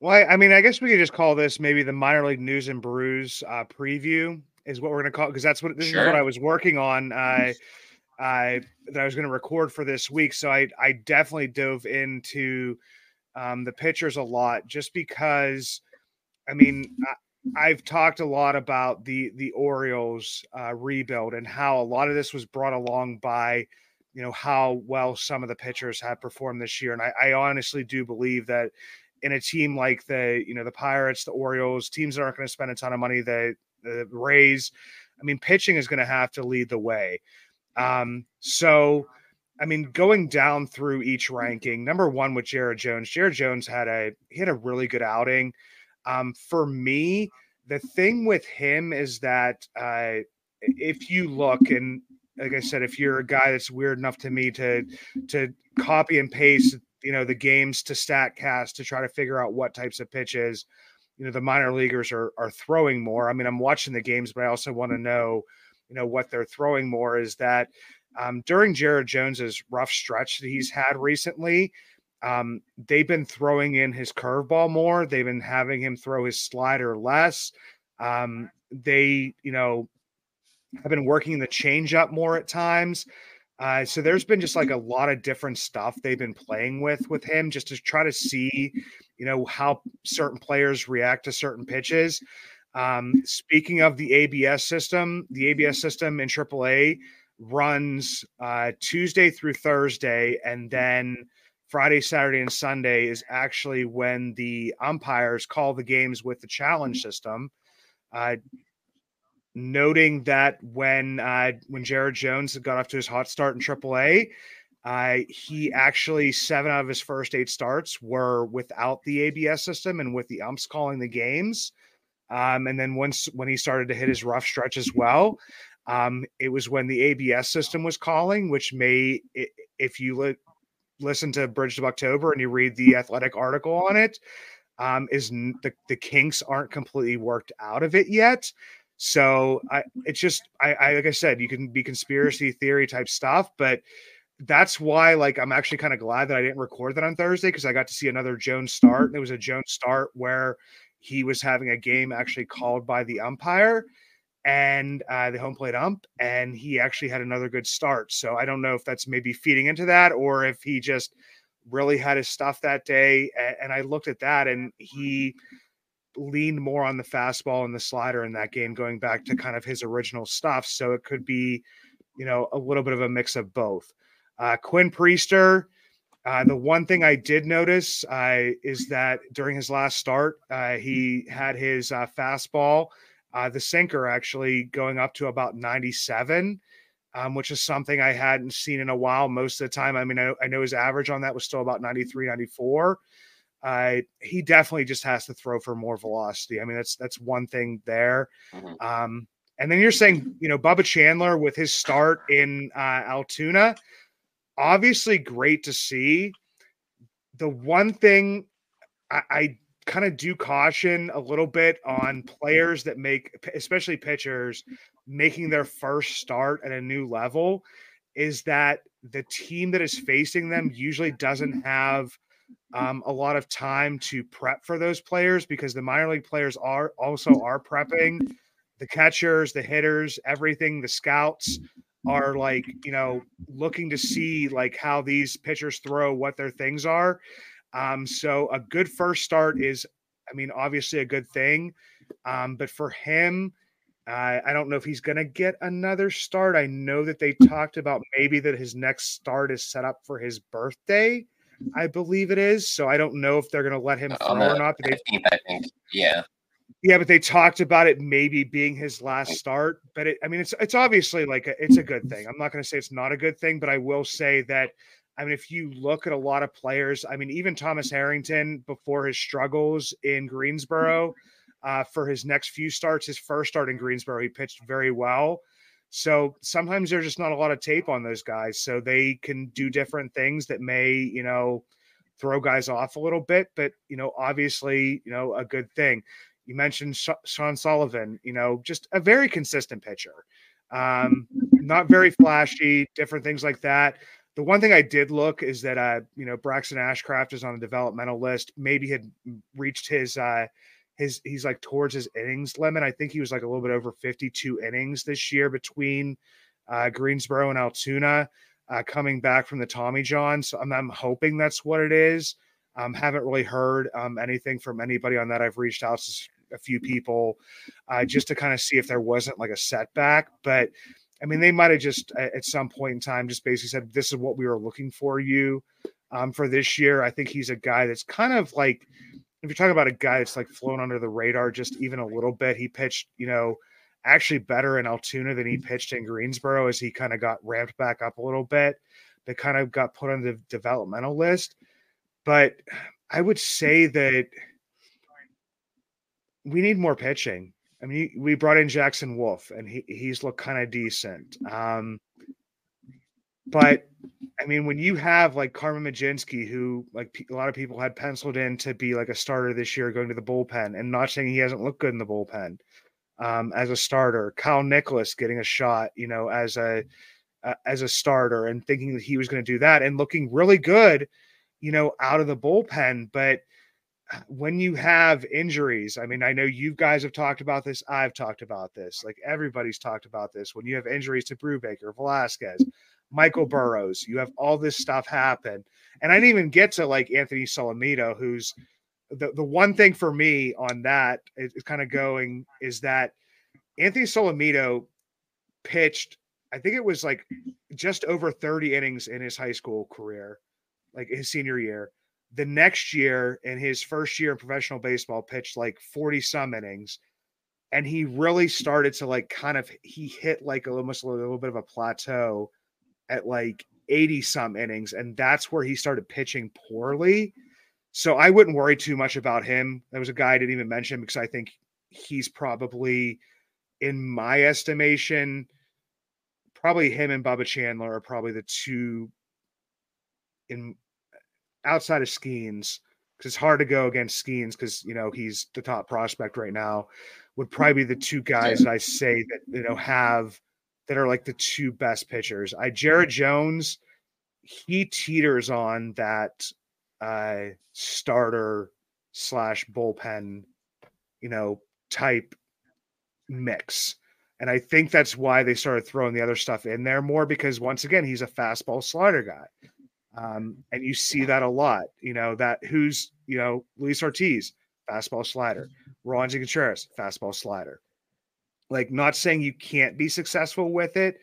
Well, I mean, I guess we could just call this maybe the minor league news and brews uh, preview is what we're going to call because that's what this sure. is what I was working on. Uh, uh, that I was going to record for this week, so I I definitely dove into um, the pitchers a lot just because. I mean, I, I've talked a lot about the the Orioles uh, rebuild and how a lot of this was brought along by you know how well some of the pitchers have performed this year and I, I, honestly do believe that in a team like the you know the pirates the orioles teams that aren't going to spend a ton of money the the rays i mean pitching is going to have to lead the way um so i mean going down through each ranking number one with jared jones jared jones had a he had a really good outing um for me the thing with him is that uh if you look and like I said, if you're a guy that's weird enough to me to to copy and paste, you know, the games to Statcast to try to figure out what types of pitches, you know, the minor leaguers are are throwing more. I mean, I'm watching the games, but I also want to know, you know, what they're throwing more. Is that um, during Jared Jones's rough stretch that he's had recently, um, they've been throwing in his curveball more. They've been having him throw his slider less. Um, they, you know, have been working the change up more at times. Uh, so there's been just like a lot of different stuff they've been playing with with him just to try to see, you know, how certain players react to certain pitches. Um, speaking of the ABS system, the ABS system in AAA runs uh, Tuesday through Thursday, and then Friday, Saturday, and Sunday is actually when the umpires call the games with the challenge system. Uh, noting that when uh, when Jared Jones got off to his hot start in AAA, uh, he actually seven out of his first eight starts were without the ABS system and with the umps calling the games. Um, and then once when he started to hit his rough stretch as well, um, it was when the ABS system was calling, which may if you li- listen to Bridge of October and you read the athletic article on it, um, is n- the, the kinks aren't completely worked out of it yet. So I, it's just, I, I, like I said, you can be conspiracy theory type stuff, but that's why, like, I'm actually kind of glad that I didn't record that on Thursday because I got to see another Jones start. And it was a Jones start where he was having a game actually called by the umpire and uh, the home plate ump, and he actually had another good start. So I don't know if that's maybe feeding into that or if he just really had his stuff that day. And I looked at that, and he leaned more on the fastball and the slider in that game, going back to kind of his original stuff. So it could be, you know, a little bit of a mix of both. Uh, Quinn Priester, uh, the one thing I did notice uh, is that during his last start, uh, he had his uh, fastball, uh, the sinker, actually going up to about 97. Um, which is something I hadn't seen in a while. Most of the time, I mean, I, I know his average on that was still about 93, 94 uh, he definitely just has to throw for more velocity. I mean, that's that's one thing there. Mm-hmm. Um, and then you're saying, you know, Bubba Chandler with his start in uh, Altoona, obviously great to see. The one thing I, I kind of do caution a little bit on players that make, especially pitchers, making their first start at a new level is that the team that is facing them usually doesn't have um, a lot of time to prep for those players because the minor league players are also are prepping the catchers the hitters everything the scouts are like you know looking to see like how these pitchers throw what their things are um, so a good first start is i mean obviously a good thing um, but for him uh, I don't know if he's going to get another start. I know that they talked about maybe that his next start is set up for his birthday. I believe it is. So I don't know if they're going to let him throw or not. But they, I think, yeah, yeah, but they talked about it maybe being his last start. But it, I mean, it's it's obviously like a, it's a good thing. I'm not going to say it's not a good thing, but I will say that. I mean, if you look at a lot of players, I mean, even Thomas Harrington before his struggles in Greensboro uh, for his next few starts. His first start in Greensboro, he pitched very well. So sometimes there's just not a lot of tape on those guys. So they can do different things that may, you know, throw guys off a little bit, but, you know, obviously, you know, a good thing. You mentioned Sean Sullivan, you know, just a very consistent pitcher. Um, not very flashy, different things like that. The one thing I did look is that, uh, you know, Braxton Ashcraft is on the developmental list. Maybe had reached his, uh, his he's like towards his innings limit. I think he was like a little bit over 52 innings this year between uh, Greensboro and Altoona, uh, coming back from the Tommy John. So I'm, I'm hoping that's what it is. Um, haven't really heard um, anything from anybody on that. I've reached out to a few people uh, just to kind of see if there wasn't like a setback, but. I mean, they might have just at some point in time just basically said, "This is what we were looking for you um, for this year." I think he's a guy that's kind of like if you're talking about a guy that's like flown under the radar just even a little bit, he pitched, you know, actually better in Altoona than he pitched in Greensboro as he kind of got ramped back up a little bit. That kind of got put on the developmental list. But I would say that we need more pitching. I mean, we brought in Jackson Wolf, and he, he's looked kind of decent. Um, but I mean, when you have like Carmen Mlodzinski, who like a lot of people had penciled in to be like a starter this year, going to the bullpen, and not saying he hasn't looked good in the bullpen um, as a starter. Kyle Nicolas getting a shot, you know, as a uh, as a starter, and thinking that he was going to do that, and looking really good, you know, out of the bullpen. But when you have injuries, I mean, I know you guys have talked about this. I've talked about this. Like everybody's talked about this. When you have injuries to Brubaker, Velasquez, Michael Burrows. You have all this stuff happen. And I didn't even get to like Anthony Solometo, who's the, the one thing for me on that is, kind of going is that Anthony Solometo pitched, I think it was like just over 30 innings in his high school career, like his senior year. The next year, in his first year in professional baseball, pitched like 40 some innings. And he really started to like kind of he hit like almost a little, a little bit of a plateau at like 80 some innings, and that's where he started pitching poorly. So I wouldn't worry too much about him. There was a guy I didn't even mention because I think he's probably, in my estimation, probably him and Bubba Chandler are probably the two in outside of Skenes because it's hard to go against Skenes because you know he's the top prospect right now. Would probably be the two guys that I say that you know have that are like the two best pitchers. I Jared Jones, he teeters on that uh starter slash bullpen, you know, type mix. And I think that's why they started throwing the other stuff in there more because once again, he's a fastball slider guy. Um, and you see that a lot, you know, that who's, you know, Luis Ortiz, fastball slider, Roansy Contreras, fastball slider. Like, not saying you can't be successful with it,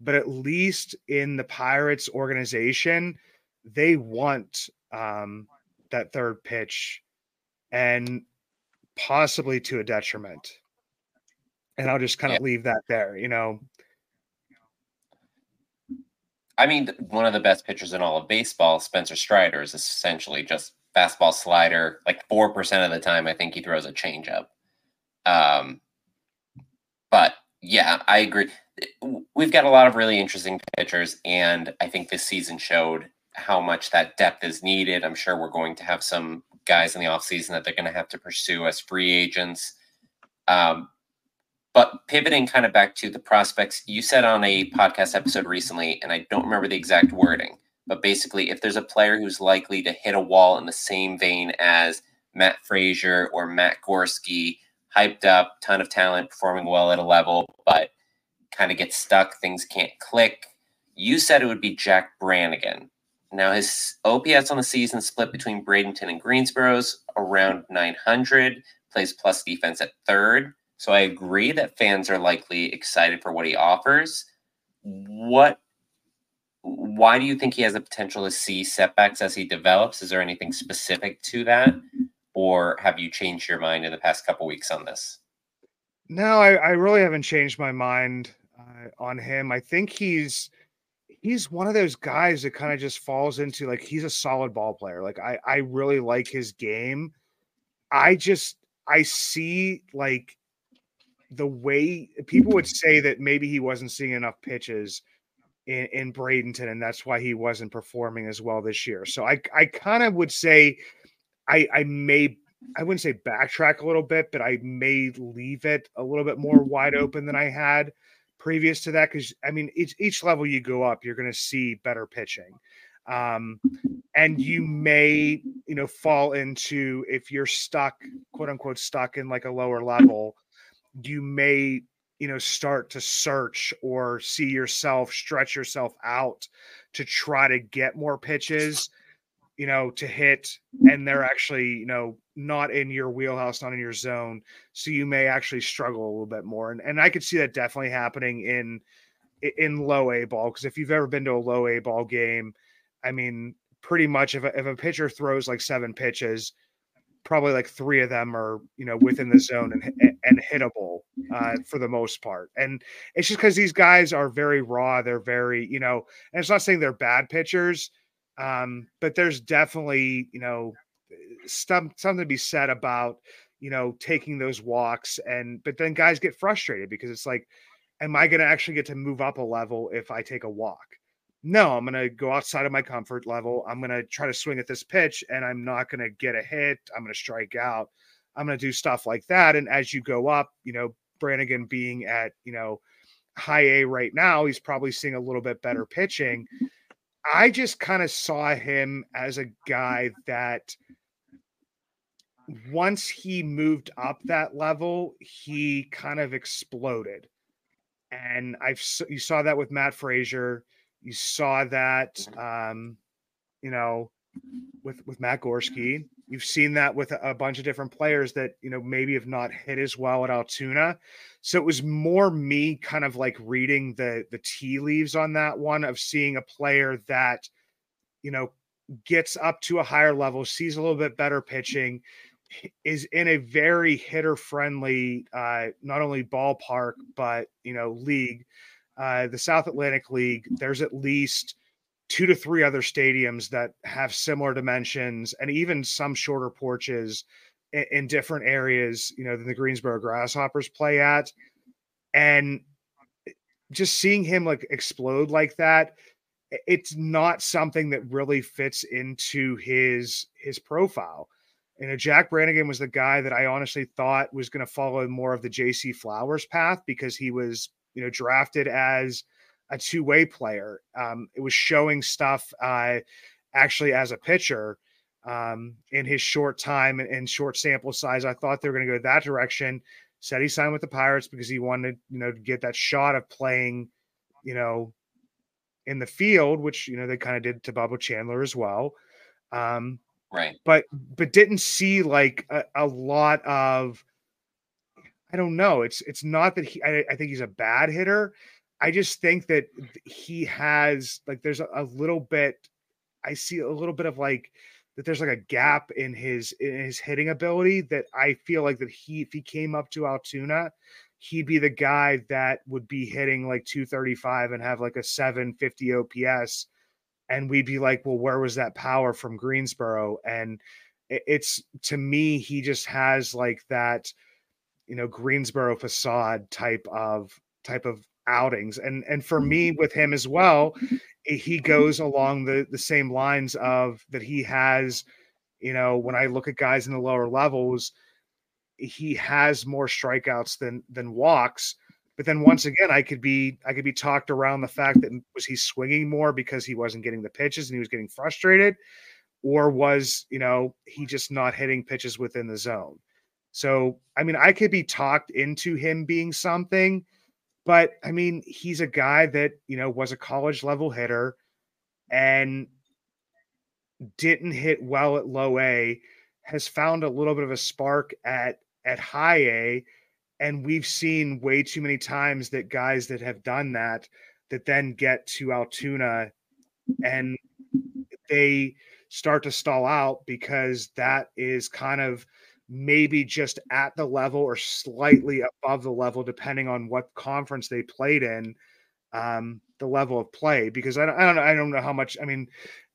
but at least in the Pirates organization, they want um, that third pitch and possibly to a detriment. And I'll just kind of yeah. leave that there, you know. I mean, one of the best pitchers in all of baseball, Spencer Strider, is essentially just fastball slider. Like 4% of the time, I think he throws a changeup. Um, but yeah, I agree. We've got a lot of really interesting pitchers, and I think this season showed how much that depth is needed. I'm sure we're going to have some guys in the offseason that they're going to have to pursue as free agents. Um, but pivoting kind of back to the prospects, you said on a podcast episode recently, and I don't remember the exact wording, but basically, if there's a player who's likely to hit a wall in the same vein as Matt Fraizer or Matt Gorski, hyped up, ton of talent, performing well at a level, but kind of gets stuck, things can't click. You said it would be Jack Brannigan. Now, his OPS on the season split between Bradenton and Greensboro's around 900, plays plus defense at third. So I agree that fans are likely excited for what he offers. What why do you think he has the potential to see setbacks as he develops? Is there anything specific to that? Or have you changed your mind in the past couple weeks on this? No, I, I really haven't changed my mind uh, on him. I think he's he's one of those guys that kind of just falls into like he's a solid ball player. Like I I really like his game. I just I see like the way people would say that maybe he wasn't seeing enough pitches in, in Bradenton, and that's why he wasn't performing as well this year. So I I kind of would say I I may I wouldn't say backtrack a little bit, but I may leave it a little bit more wide open than I had previous to that because I mean each each level you go up, you're going to see better pitching, um, and you may you know fall into if you're stuck quote unquote stuck in like a lower level, you may you know start to search or see yourself stretch yourself out to try to get more pitches you know to hit and they're mm-hmm. actually you know not in your wheelhouse, not in your zone. So you may actually struggle a little bit more. And and I could see that definitely happening in in low A ball because if you've ever been to a low A ball game, I mean, pretty much if a, if a pitcher throws like seven pitches, probably like three of them are you know within the zone and and hittable uh, for the most part. And it's just because these guys are very raw. They're very you know, and it's not saying they're bad pitchers, um, but there's definitely you know some, something to be said about you know taking those walks and but then guys get frustrated because it's like am i going to actually get to move up a level if i take a walk no i'm going to go outside of my comfort level. I'm going to try to swing at this pitch and i'm not going to get a hit. I'm going to strike out. I'm going to do stuff like that. And as you go up you know brannigan being at you know high a right now he's probably seeing a little bit better pitching. I just kind of saw him as a guy that once he moved up that level, he kind of exploded. And I've you saw that with Matt Fraizer. You saw that, um, you know, with with Matt Gorski. You've seen that with a, bunch of different players that you know maybe have not hit as well at Altoona. So it was more me kind of like reading the the tea leaves on that one of seeing a player that, you know, gets up to a higher level, sees a little bit better pitching, is in a very hitter friendly uh, not only ballpark but you know league uh, the south atlantic league there's at least two to three other stadiums that have similar dimensions and even some shorter porches in, in different areas you know than the greensboro grasshoppers play at. And just seeing him like explode like that it's not something that really fits into his his profile. You know, Jack Brannigan was the guy that I honestly thought was going to follow more of the JC Flowers path because he was, you know, drafted as a two way player. Um, it was showing stuff uh, actually as a pitcher um, in his short time and, short sample size. I thought they were going to go that direction. Said he signed with the Pirates because he wanted, you know, to get that shot of playing, you know, in the field, which you know they kind of did to Bubba Chandler as well. Um, right but but didn't see like a, a, lot of i don't know it's it's not that he I, I, think he's a bad hitter i just think that he has like there's a, a, little bit i see a little bit of like that there's like a gap in his in his hitting ability that i feel like that he if he came up to altoona he'd be the guy that would be hitting like 235 and have like a 750 ops and we'd be like, well, where was that power from Greensboro? And it's to me, he just has like that, you know, Greensboro facade type of type of outings. And and for mm-hmm. me with him as well, mm-hmm. eh, he mm-hmm. goes along the the same lines of that he has You know, when I look at guys in the lower levels, he has more strikeouts than than walks. But then once again, I could be I could be talked around the fact that was he swinging more because he wasn't getting the pitches and he was getting frustrated, or was you know he just not hitting pitches within the zone. So I mean, I could be talked into him being something, but I mean, he's a guy that you know was a college level hitter and didn't hit well at low A, has found a little bit of a spark at at high A and we've seen way too many times that guys that have done that that then get to Altoona and they start to stall out because that is kind of maybe just at the level or slightly above the level depending on what conference they played in um, the level of play because I don't, I don't I don't know how much I mean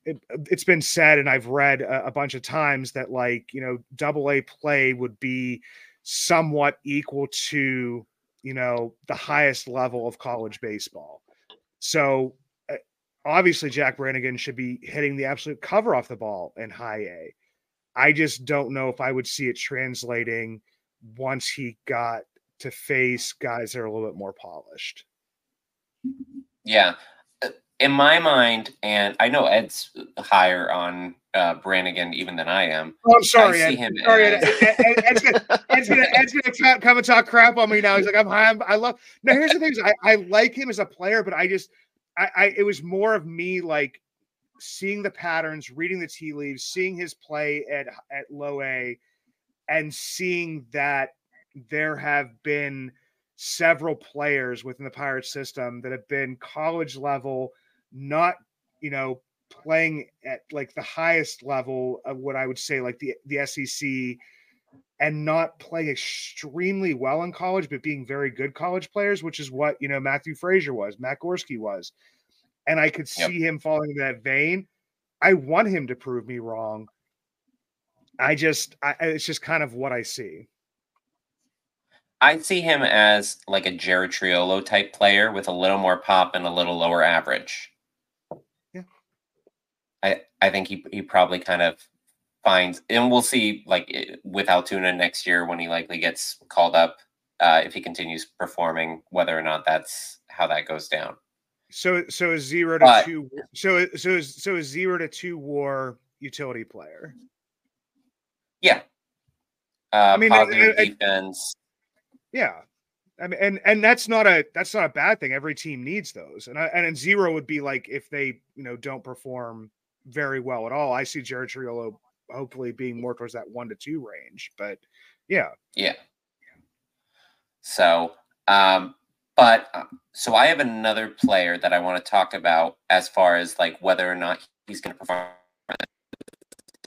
it, has been said and I've read a, a bunch of times that like you know double A play would be somewhat equal to you know the highest level of college baseball. So uh, obviously Jack Brannigan should be hitting the absolute cover off the ball in high A. I just don't know if I would see it translating once he got to face guys that are a little bit more polished. Yeah. Uh, in my mind, and I know Ed's higher on uh, Brannigan even than I am. Oh, I'm sorry. I see Ed. him. Sorry, as... Ed, Ed, Ed's, gonna, Ed's, gonna, Ed's gonna come and talk crap on me now. He's like, I'm high. I'm, I love. Now, here's the thing: is I, I like him as a player, but I just, I, I, it was more of me like seeing the patterns, reading the tea leaves, seeing his play at at low A, and seeing that there have been several players within the Pirate system that have been college level, not you know playing at like the highest level of what I would say like the the SEC and not playing extremely well in college, but being very good college players, which is what you know Matthew Fraizer was, Matt Gorski was, and I could see yep. him falling into that vein. I want him to prove me wrong. I just, I, it's just kind of what I see. I see him as like a Jared Triolo type player with a little more pop and a little lower average. Yeah. I I think he he probably kind of finds, and we'll see like with Altoona next year when he likely gets called up uh, if he continues performing, whether or not that's how that goes down. So so a zero to but, two. So so is so a zero to two WAR utility player. Yeah. Uh, I mean, positive I, I, defense. Yeah, I mean, and and that's not a that's not a bad thing. Every team needs those, and I, and zero would be like if they you know don't perform very well at all. I see Jared Triolo hopefully being more towards that one to two range, but yeah, yeah. So, um, but uh, so I have another player that I want to talk about as far as like whether or not he's going to perform.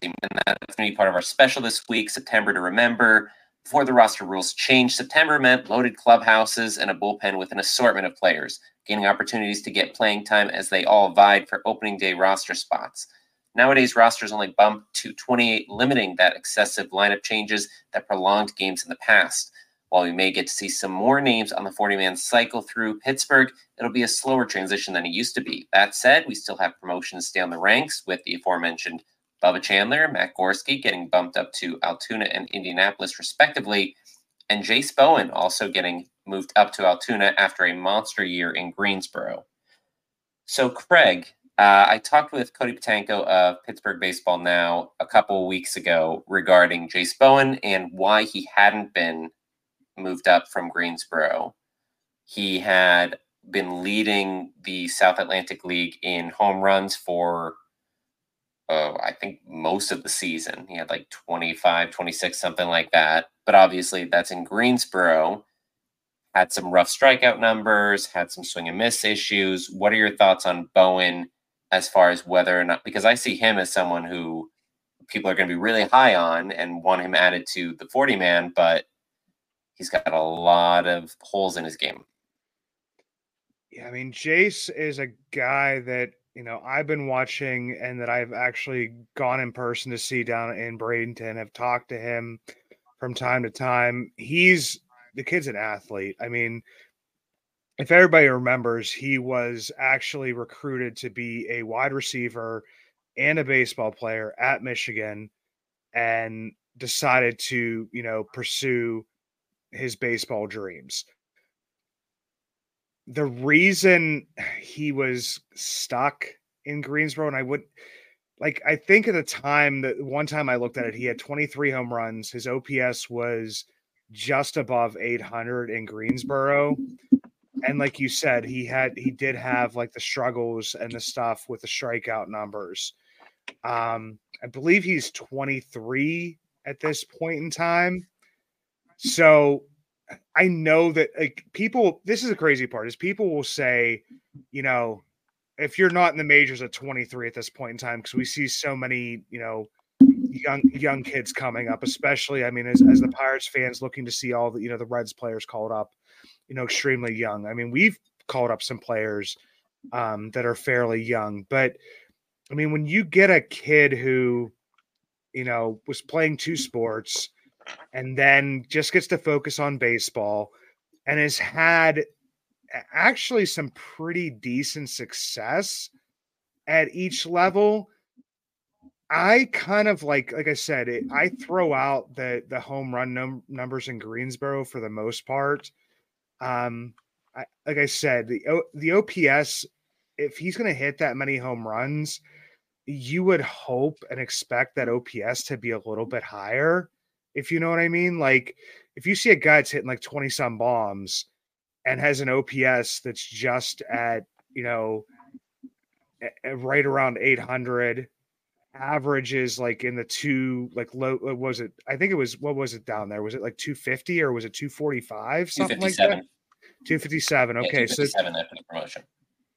And that's going to be part of our special this week, September to remember. Before the roster rules changed, September meant loaded clubhouses and a bullpen with an assortment of players, gaining opportunities to get playing time as they all vied for opening day roster spots. Nowadays, rosters only bump to 28, limiting that excessive lineup changes that prolonged games in the past. While we may get to see some more names on the 40 man cycle through Pittsburgh, it'll be a slower transition than it used to be. That said, we still have promotions down the ranks with the aforementioned Bubba Chandler, Matt Gorski getting bumped up to Altoona and Indianapolis, respectively, and Jase Bowen also getting moved up to Altoona after a monster year in Greensboro. So, Craig, uh, I talked with Cody Patanko of Pittsburgh Baseball Now a couple weeks ago regarding Jase Bowen and why he hadn't been moved up from Greensboro. He had been leading the South Atlantic League in home runs for uh, I think most of the season. He had like 25, 26, something like that. But obviously, that's in Greensboro. Had some rough strikeout numbers, had some swing and miss issues. What are your thoughts on Bowen as far as whether or not, because I see him as someone who people are going to be really high on and want him added to the 40 man, but he's got a lot of holes in his game. Yeah, I mean, Jase is a guy that you know I've been watching and that I've actually gone in person to see down in Bradenton. Have talked to him from time to time. He's the kid's an athlete. I mean, if everybody remembers, he was actually recruited to be a wide receiver and a baseball player at Michigan. and decided to, you know, pursue his baseball dreams. The reason he was stuck in Greensboro, and I would like, I think at the time that one time I looked at it, he had 23 home runs. His OPS was just above 800 in Greensboro. And like you said, he had he did have like the struggles and the stuff with the strikeout numbers. Um, I believe he's 23 at this point in time. So I know that like people this is a crazy part is people will say, you know, if you're not in the majors at 23 at this point in time, because we see so many, you know, young young kids coming up, especially I mean, as, as the Pirates fans looking to see all the you know the Reds players called up, you know, extremely young. I mean, we've called up some players um, that are fairly young, but I mean, when you get a kid who, you know, was playing two sports and then just gets to focus on baseball and has had actually some pretty decent success at each level. I kind of like, like I said, it, I throw out the the home run num- numbers in Greensboro for the most part. Um, I, like I said, the the OPS, if he's going to hit that many home runs, you would hope and expect that OPS to be a little bit higher, if you know what I mean. Like if you see a guy that's hitting like 20 some bombs and has an OPS that's just mm. at, you know, right around 800, averages like in the two, like low, uh, was it? I think it was, what was it down there? Was it like 250 or was it 245? Something like that? 257. Okay. Yeah, 257 so after the promotion.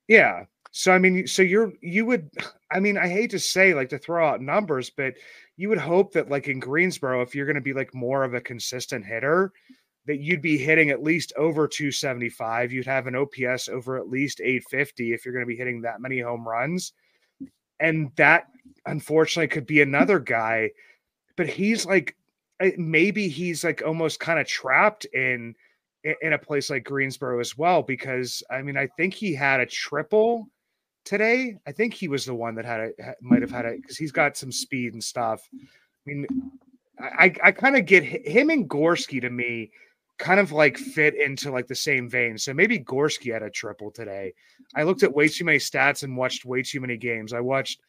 Yeah. So I mean, so you're you would, I mean, I hate to say like to throw out numbers, but you would hope that like in Greensboro, if you're going to be like more of a consistent hitter, that you'd be hitting at least over 275. You'd have an OPS over at least 850 if you're going to be hitting that many home runs. And that unfortunately could be another guy, but he's like eh, maybe he's like almost kind of trapped in in a place like Greensboro as well because I mean I think he had a triple today. I think he was the one that had it, might have had it because he's got some speed and stuff. I mean, I I kind of get him and Gorski to me kind of like fit into like the same vein. So maybe Gorski had a triple today. I looked at way too many stats and watched way too many games. I watched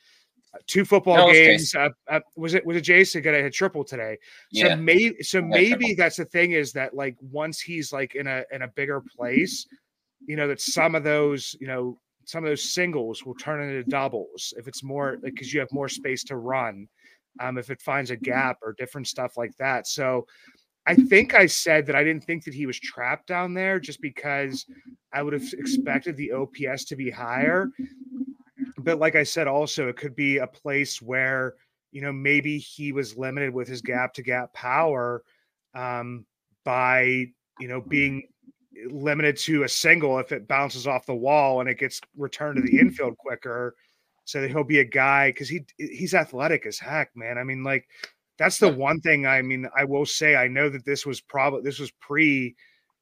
uh, two football no, games. Uh, uh, was it was it Jason got a triple today? So yeah. maybe so maybe that's the thing is that like once he's like in a in a bigger place, you know that some of those you know some of those singles will turn into doubles if it's more because you have more space to run. Um, if it finds a gap or different stuff like that. So I think I said that I didn't think that he was trapped down there just because I would have expected the OPS to be higher. But like I said, also it could be a place where you know maybe he was limited with his gap to gap power um, by you know being limited to a single if it bounces off the wall and it gets returned to the infield quicker. So that he'll be a guy because he he's athletic as heck, man. I mean, like that's the one thing. I mean, I will say I know that this was probably this was pre,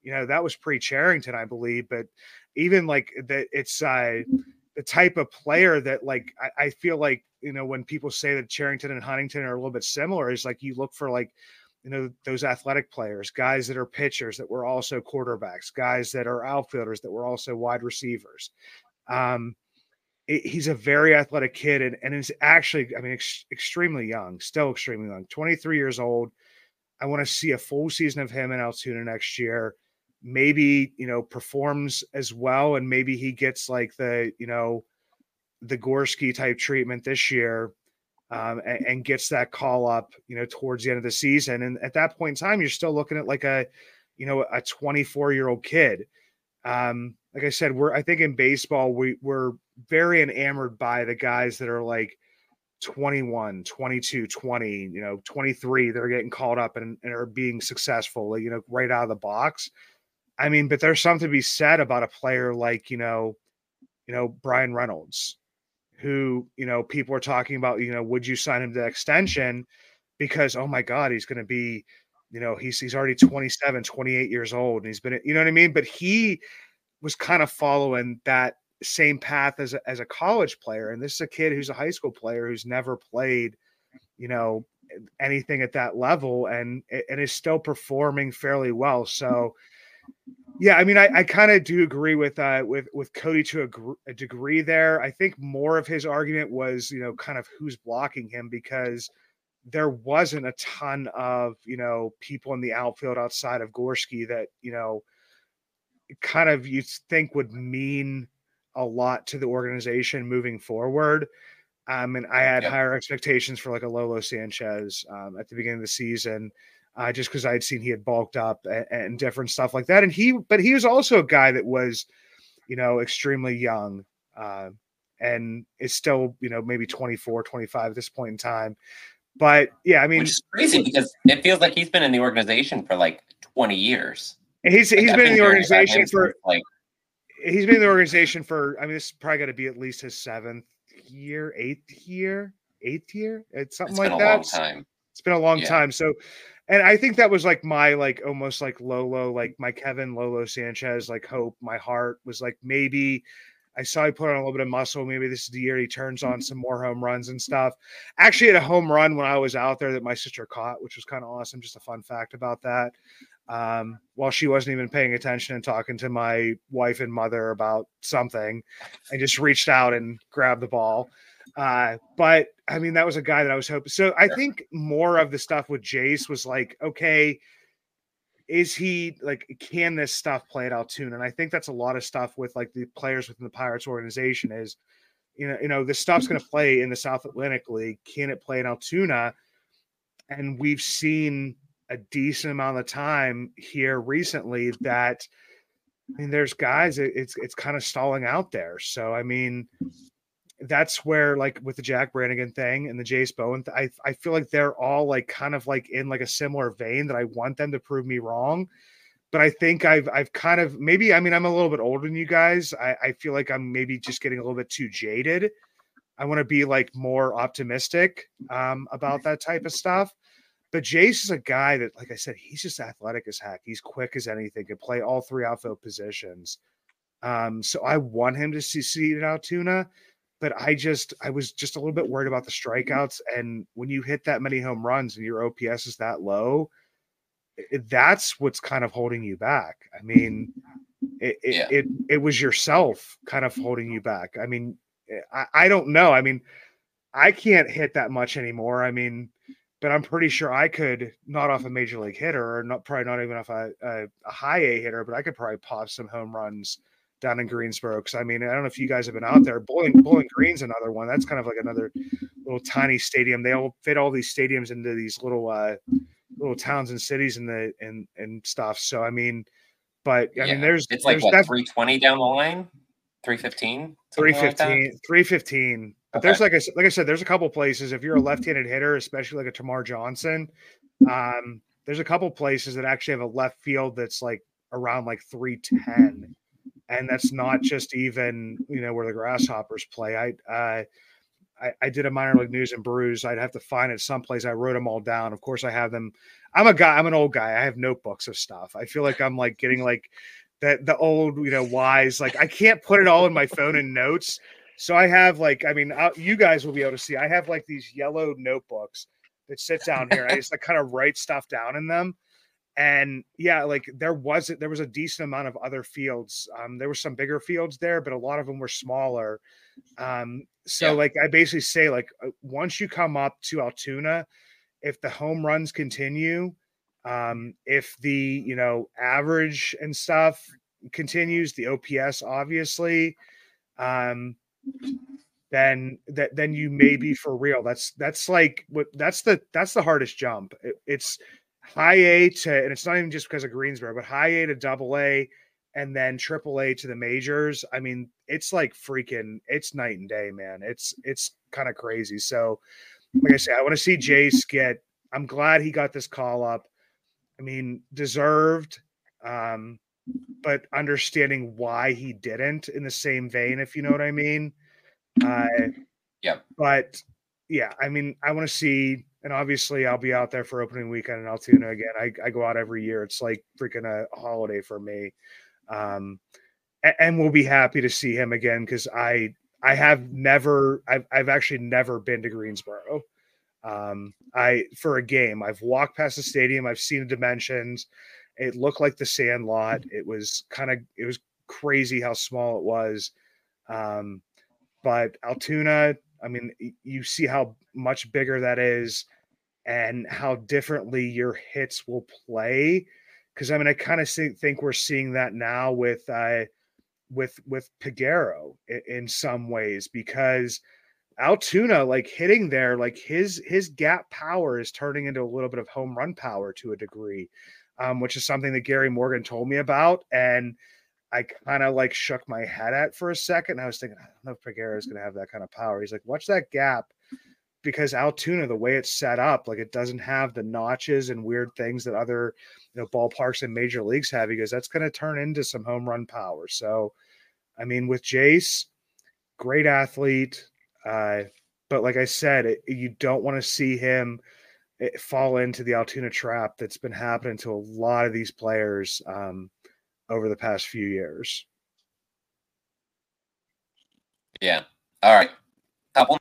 you know, that was pre Cherington, I believe, but even like that, it's uh the type of player that like I, I feel like you know when people say that Cherington and Huntington are a little bit similar is like you look for like you know those athletic players guys that are pitchers that were also quarterbacks guys that are outfielders that were also wide receivers. Um it, he's a very athletic kid and, and is actually i mean ex- extremely young still extremely young 23 years old. I want to see a full season of him in altoona next year. Maybe you know performs as well and maybe he gets like the you know the gorski type treatment this year um, and, and, gets that call up, you know, towards the end of the season. And at that point in time, you're still looking at like a, you know, a 24 year old kid. Um, like I said, we're I think in baseball we we're very enamored by the guys that are like 21, 22, 20, you know, 23 that are getting called up and, and are being successful, you know, right out of the box. I mean, but there's something to be said about a player like, you know, you know, Bryan Reynolds, who you know people are talking about you know would you sign him to extension because oh my god he's going to be you know he's he's already 27 28 years old and he's been you know what i mean but he was kind of following that same path as a, as a college player and this is a kid who's a high school player who's never played you know anything at that level and and is still performing fairly well. So yeah, I mean, I, I kind of do agree with uh with with Cody to a, gr- a degree there. I think more of his argument was you know kind of who's blocking him because there wasn't a ton of you know people in the outfield outside of Gorski that you know kind of you think would mean a lot to the organization moving forward. Um, and I had yep. higher expectations for like a Lolo Sanchez um, at the beginning of the season, uh, just because I had seen he had bulked up and, and, different stuff like that. And he, but he was also a guy that was, you know, extremely young uh, and is still, you know, maybe 24, 25 at this point in time. But yeah, I mean, which is crazy because it feels like he's been in the organization for like 20 years. He's like, he's been in the organization for like he's been in the organization for. I mean, this is probably got to be at least his seventh year, eighth year, eighth year. It's something it's like that. time. It's been a long yeah. time. So, and I think that was like my like almost like Lolo, like my Kevin Lolo Sanchez, like hope. My heart was like maybe I saw he put on a little bit of muscle. Maybe this is the year he turns on some more home runs and stuff. Actually, had a home run when I was out there that my sister caught, which was kind of awesome. Just a fun fact about that. Um, while she wasn't even paying attention and talking to my wife and mother about something, I just reached out and grabbed the ball. Uh, but I mean, that was a guy that I was hoping. So I think more of the stuff with Jase was like, okay, is he like can this stuff play at Altoona? And I think that's a lot of stuff with like the players within the Pirates organization is you know, you know, this stuff's gonna play in the South Atlantic League. Can it play in Altoona? And we've seen a decent amount of time here recently that I mean there's guys it's it's kind of stalling out there. So I mean that's where like with the Jack Brannigan thing and the Jase Bowen, th- I I feel like they're all like kind of like in like a similar vein that I want them to prove me wrong. But I think I've I've kind of maybe I mean I'm a little bit older than you guys. I, I feel like I'm maybe just getting a little bit too jaded. I want to be like more optimistic um, about that type of stuff. But Jase is a guy that, like I said, he's just athletic as heck. He's quick as anything, can play all three outfield positions. Um, so I want him to succeed at Altoona but I just I was just a little bit worried about the strikeouts. And when you hit that many home runs and your OPS is that low, that's what's kind of holding you back. I mean, it it, yeah. it, it was yourself kind of holding you back. I mean, eh, I, I don't know. I mean, I can't hit that much anymore. I mean, but I'm pretty sure I could not off a major league hitter or not probably not even off a, a, a high A hitter, but I could probably pop some home runs down in Greensboro. Because I mean, I don't know if you guys have been out there. Bowling Bowling Green's another one. That's kind of like another little tiny stadium. They all fit all these stadiums into these little uh, little towns and cities and the and and stuff. So I mean, but I yeah. mean, there's it's like there's what three twenty down the line, 315? 315, like 315. But okay. there's like I like I said, there's a couple places. If you're a left-handed hitter, especially like a Termarr Johnson, um, there's a couple places that actually have a left field that's like around like 310 and that's not just even you know where the grasshoppers play. I I, I did a minor league news and brews. I'd have to find it someplace. I wrote them all down. Of course, I have them. I'm a guy. I'm an old guy. I have notebooks of stuff. I feel like I'm like getting like that the old you know wise. Like I can't put it all in my phone and notes. So I have like I mean I'll, you guys will be able to see. I have like these yellow notebooks that sit down here. I just like kind of write stuff down in them and yeah like there was there was a decent amount of other fields um there were some bigger fields there but a lot of them were smaller um so yeah. like i basically say like uh, once you come up to altoona if the home runs continue um if the you know average and stuff continues the ops obviously um then that then you may be for real that's that's like what that's the that's the hardest jump it, it's high A to, and it's not even just because of Greensboro, but high A to double A and then triple A to the majors. I mean, it's like freaking, it's night and day, man. It's, it's kind of crazy. So, like I say, I want to see Jase get, I'm glad he got this call up. I mean, deserved, um, but understanding why he didn't in the same vein, if you know what I mean. Uh, yeah. But yeah, I mean, I want to see and obviously I'll be out there for opening weekend in Altoona again. I, I go out every year. It's like freaking a holiday for me. Um, and, and we'll be happy to see him again because I I have never I've I've actually never been to Greensboro. Um, I for a game, I've walked past the stadium, I've seen the dimensions. It looked like the sand lot. It was kind of it was crazy how small it was. Um, but Altoona, I mean, you see how much bigger that is and how differently your hits will play. Because I mean, I kind of think we're seeing that now with uh, with with Peguero in, in some ways because Altoona, like hitting there, like his his gap power is turning into a little bit of home run power to a degree, um, which is something that Gary Morgan told me about, and I kind of like shook my head at for a second. I was thinking, I don't know if Peguero is going to have that kind of power. He's like, watch that gap because Altoona, the way it's set up, like it doesn't have the notches and weird things that other you know ballparks in major leagues have. Because that's going to turn into some home run power. So, I mean, with Jase, great athlete, uh, but like I said, it, you don't want to see him eh, fall into the Altoona trap that's been happening to a lot of these players um, over the past few years. Yeah. All right. Couple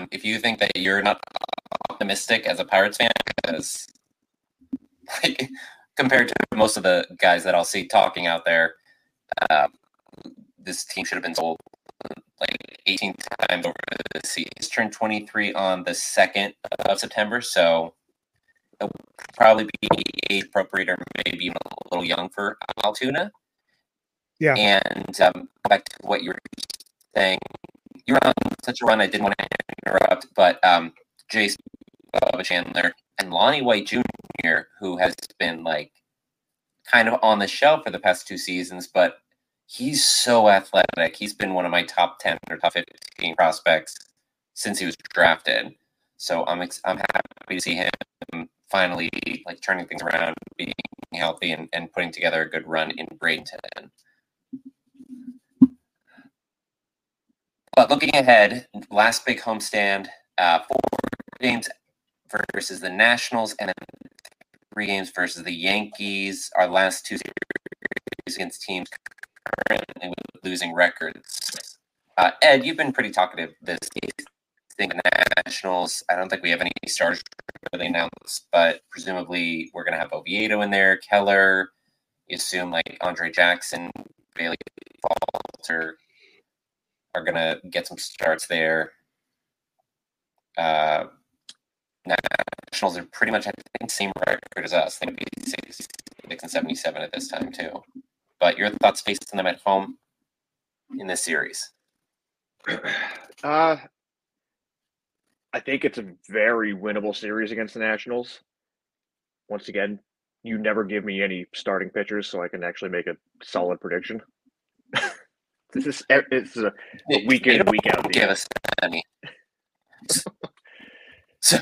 notes if you think that you're not optimistic as a Pirates fan, because like, compared to most of the guys that I'll see talking out there, uh, this team should have been sold like 18 times over the season. He's turned 23 on the 2nd of September, so it would probably be age appropriate or maybe even a little young for Altoona. Yeah. And um, back to what you were saying, you're on such a run. I didn't want to interrupt, but um, Jase Bubba Chandler and Lonnie White Jr., who has been like kind of on the shelf for the past two seasons, but he's so athletic. He's been one of my top 10 or top 15 prospects since he was drafted. So I'm ex- I'm happy to see him finally like turning things around, being healthy, and, and putting together a good run in Bradenton. But looking ahead, last big homestand, uh, four games versus the Nationals, and three games versus the Yankees. Our last two series against teams currently with losing records. Uh, Ed, you've been pretty talkative this thing. Nationals. I don't think we have any starters really announced, but presumably we're going to have Oviedo in there, Keller. You assume like Andre Jackson, Bailey Falter, are going to get some starts there. Uh, Nationals are pretty much, I think, same record as us. They would be 66 and 77 at this time, too. But your thoughts facing them at home in this series? Uh, I think it's a very winnable series against the Nationals. Once again, you never give me any starting pitchers, so I can actually make a solid prediction. This is it's a, a week in week out. Give us any. so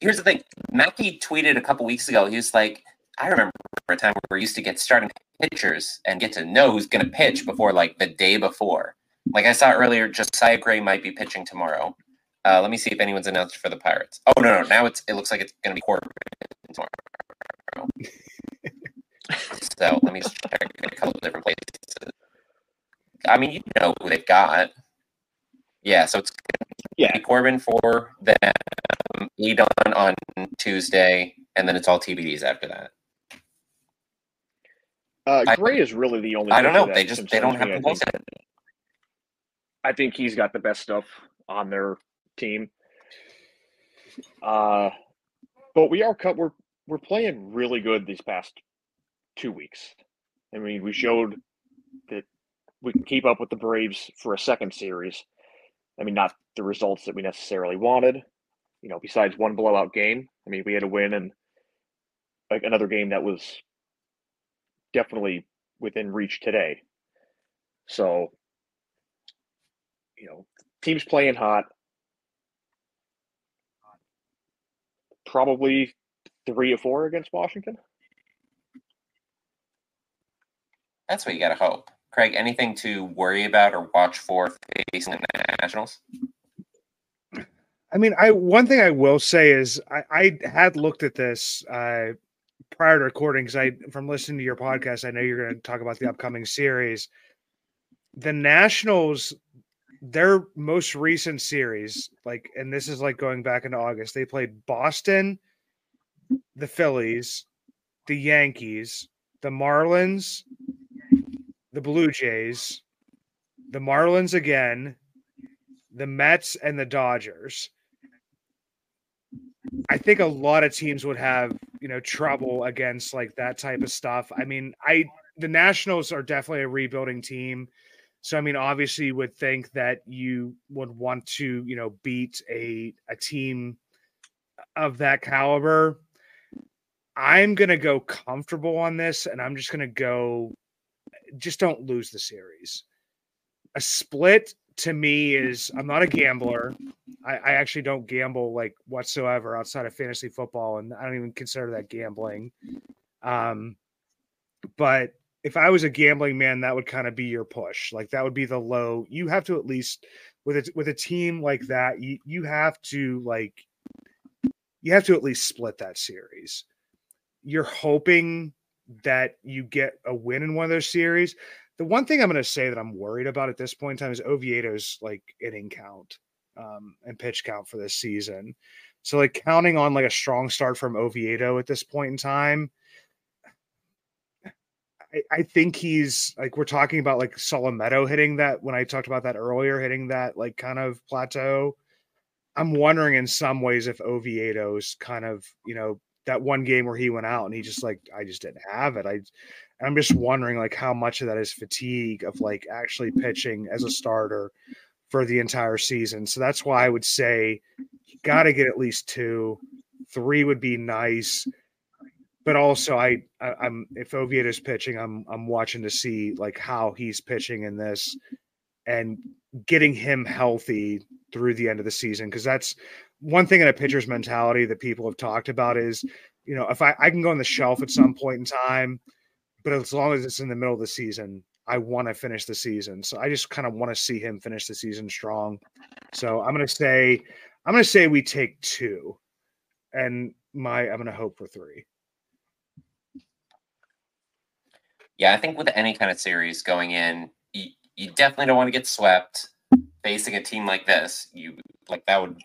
here's the thing. Mackey tweeted a couple weeks ago. He was like, "I remember a time where we used to get starting pitchers and get to know who's going to pitch before like the day before." Like I saw earlier, Josiah Gray might be pitching tomorrow. Uh, let me see if anyone's announced for the Pirates. Oh no, no, now it's it looks like it's going to be Corbin tomorrow. so let me just check a couple of different places. I mean, you know who they've got. Yeah, so it's yeah Corbin for them, Adon on Tuesday, and then it's all TBDs after that. Uh, Gray I, is really the only. I don't know. They just they don't have the think, I think he's got the best stuff on their team. Uh, but we are cut. We're we're playing really good these past two weeks. I mean, we showed that we can keep up with the Braves for a second series. I mean, not the results that we necessarily wanted, you know, besides one blowout game. I mean, we had a win and like another game that was definitely within reach today. So, you know, teams playing hot. Probably three or four against Washington. That's what you got to hope. Craig, anything to worry about or watch for facing the Nationals? I mean, I one thing I will say is I, I had looked at this uh, prior to recording because I, from listening to your podcast, I know you're going to talk about the upcoming series. The Nationals, their most recent series, like, and this is like going back into August, they played Boston, the Phillies, the Yankees, the Marlins, the Blue Jays, the Marlins again, the Mets, and the Dodgers. I think a lot of teams would have, you know, trouble against like that type of stuff. I mean, I the Nationals are definitely a rebuilding team. So I mean, obviously you would think that you would want to, you know, beat a a team of that caliber. I'm to go comfortable on this and I'm just to go just don't lose the series. A split to me is I'm not a gambler. I, I, actually don't gamble like whatsoever outside of fantasy football, and I don't even consider that gambling. Um, but if I was a gambling man, that would kind of be your push. Like that would be the low. You have to at least with a with a team like that, you you have to like you have to at least split that series. You're hoping that you get a win in one of those series. The one thing I'm going to say that I'm worried about at this point in time is Oviedo's like inning count um, and pitch count for this season. So like counting on like a strong start from Oviedo at this point in time. I, I think he's like we're talking about like Solometo hitting that when I talked about that earlier, hitting that like kind of plateau. I'm wondering in some ways if Oviedo's kind of, you know, that one game where he went out and he just like I just didn't have it. I I'm just wondering like how much of that is fatigue of like actually pitching as a starter for the entire season. So that's why I would say you got to get at least two. Three would be nice. But also I, I I'm if Oviedo's pitching, I'm I'm watching to see like how he's pitching in this and getting him healthy through the end of the season because that's one thing in a pitcher's mentality that people have talked about is, you know, if I, I can go on the shelf at some point in time, but as long as it's in the middle of the season, I want to finish the season. So I just kind of want to see him finish the season strong. So I'm going to say, I'm going to say we take two, and my I'm going to hope for three. Yeah, I think with any kind of series going in, you, you definitely don't want to get swept facing a team like this, you like that would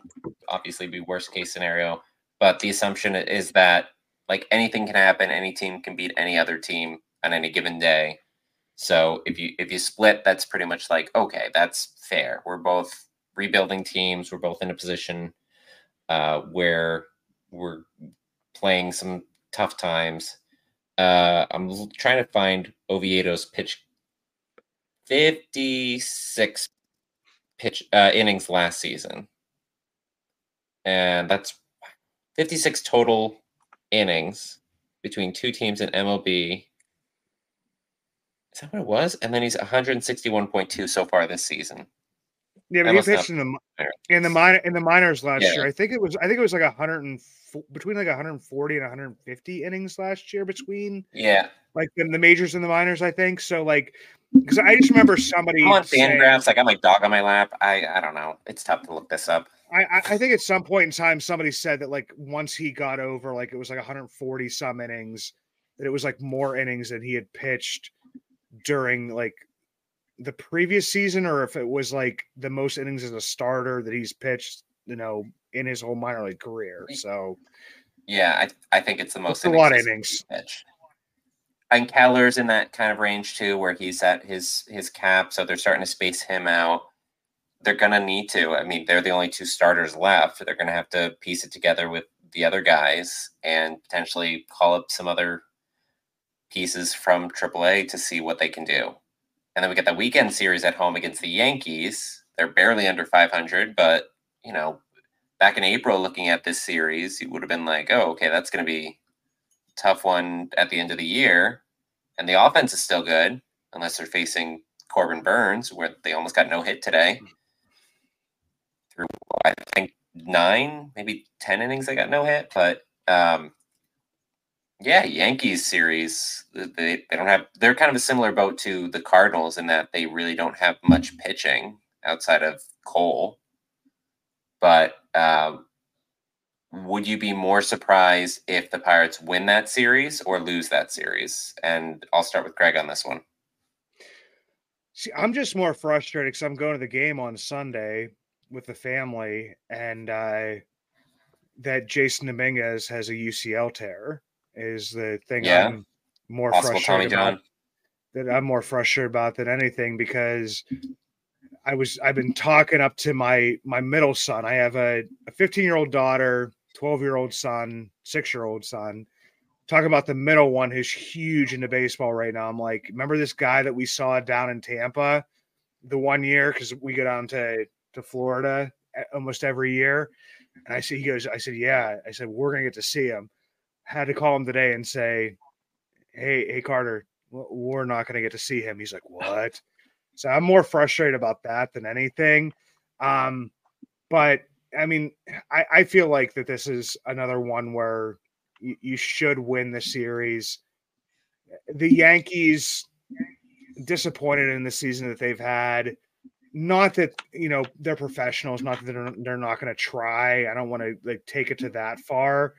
obviously be worst case scenario. But the assumption is that like anything can happen, any team can beat any other team on any given day. So if you if you split, that's pretty much like okay, that's fair. We're both rebuilding teams. We're both in a position uh, where we're playing some tough times. Uh, I'm trying to find Oviedo's pitch 56 pitch uh, innings last season, and that's 56 total innings between two teams in MLB. Is that what it was? And then he's 161.2 so far this season. Yeah, but he pitched in the in the minor in the minors last yeah. year. I think it was I think it was like 100 and between like 140 and 150 innings last year between yeah like in the majors and the minors. I think so. Like because I just remember somebody I'm on Fangraphs. I got my dog on my lap. I I don't know. It's tough to look this up. I I think at some point in time somebody said that like once he got over like it was like 140 some innings that it was like more innings than he had pitched during like the previous season or if it was like the most innings as a starter that he's pitched, you know, in his whole minor league career. Mm-hmm. So yeah, I I think it's the most it's a lot of innings. Pitch and Keller's in that kind of range too, where he's at his his cap, so they're starting to space him out. They're gonna need to. I mean, they're the only two starters left. They're gonna have to piece it together with the other guys and potentially call up some other pieces from AAA to see what they can do. And then we get the weekend series at home against the Yankees. They're barely under 500, but you know, back in April, looking at this series, you would have been like, "Oh, okay, that's to be tough one at the end of the year, and the offense is still good unless they're facing Corbin Burnes, where they almost got no hit today. Through I think nine, maybe ten innings, they got no hit. But um, yeah, Yankees series, they, they don't have. They're kind of a similar boat to the Cardinals in that they really don't have much pitching outside of Cole. But um, would you be more surprised if the Pirates win that series or lose that series? And I'll start with Greg on this one. See, I'm just more frustrated because I'm going to the game on Sunday with the family, and uh, that Jasson Dominguez has a UCL tear is the thing Yeah. I'm more Possible frustrated about. That I'm more frustrated about than anything because I was I've been talking up to my my middle son. I have a 15 year old daughter, 12 year old son, six year old son. Talk about the middle one who's huge into baseball right now. I'm like, remember this guy that we saw down in Tampa the one year because we go down to to Florida almost every year. And I see he goes, I said, yeah. I said, we're gonna get to see him. Had to call him today and say, hey, hey, Carter, we're not gonna get to see him. He's like, what? So I'm more frustrated about that than anything. Um, but I mean, I, I feel like that this is another one where you, you should win the series. The Yankees disappointed in the season that they've had. Not that you know they're professionals, not that they're, they're not going to try. I don't want to like take it to that far,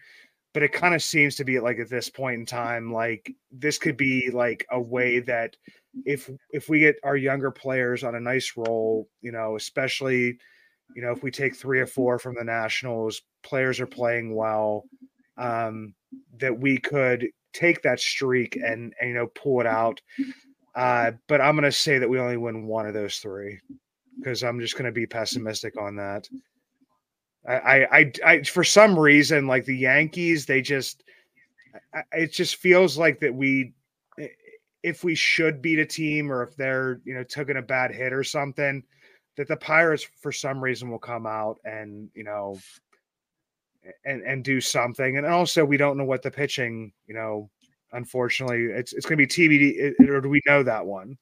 but it kind of seems to be like at this point in time, like this could be like a way that if if we get our younger players on a nice roll, you know, especially you know if we take three or four from the Nationals, players are playing well, um, that we could take that streak and, and you know pull it out. Uh, but I'm going to say that we only win one of those three because I'm just going to be pessimistic on that. I, I, I, for some reason, like the Yankees, they just, I- it just feels like that we, if we should beat a team or if they're, you know, taking a bad hit or something, that the Pirates, for some reason, will come out and, you know, and and do something. And also, we don't know what the pitching, you know, unfortunately, it's it's going to be TBD. Or do we know that one?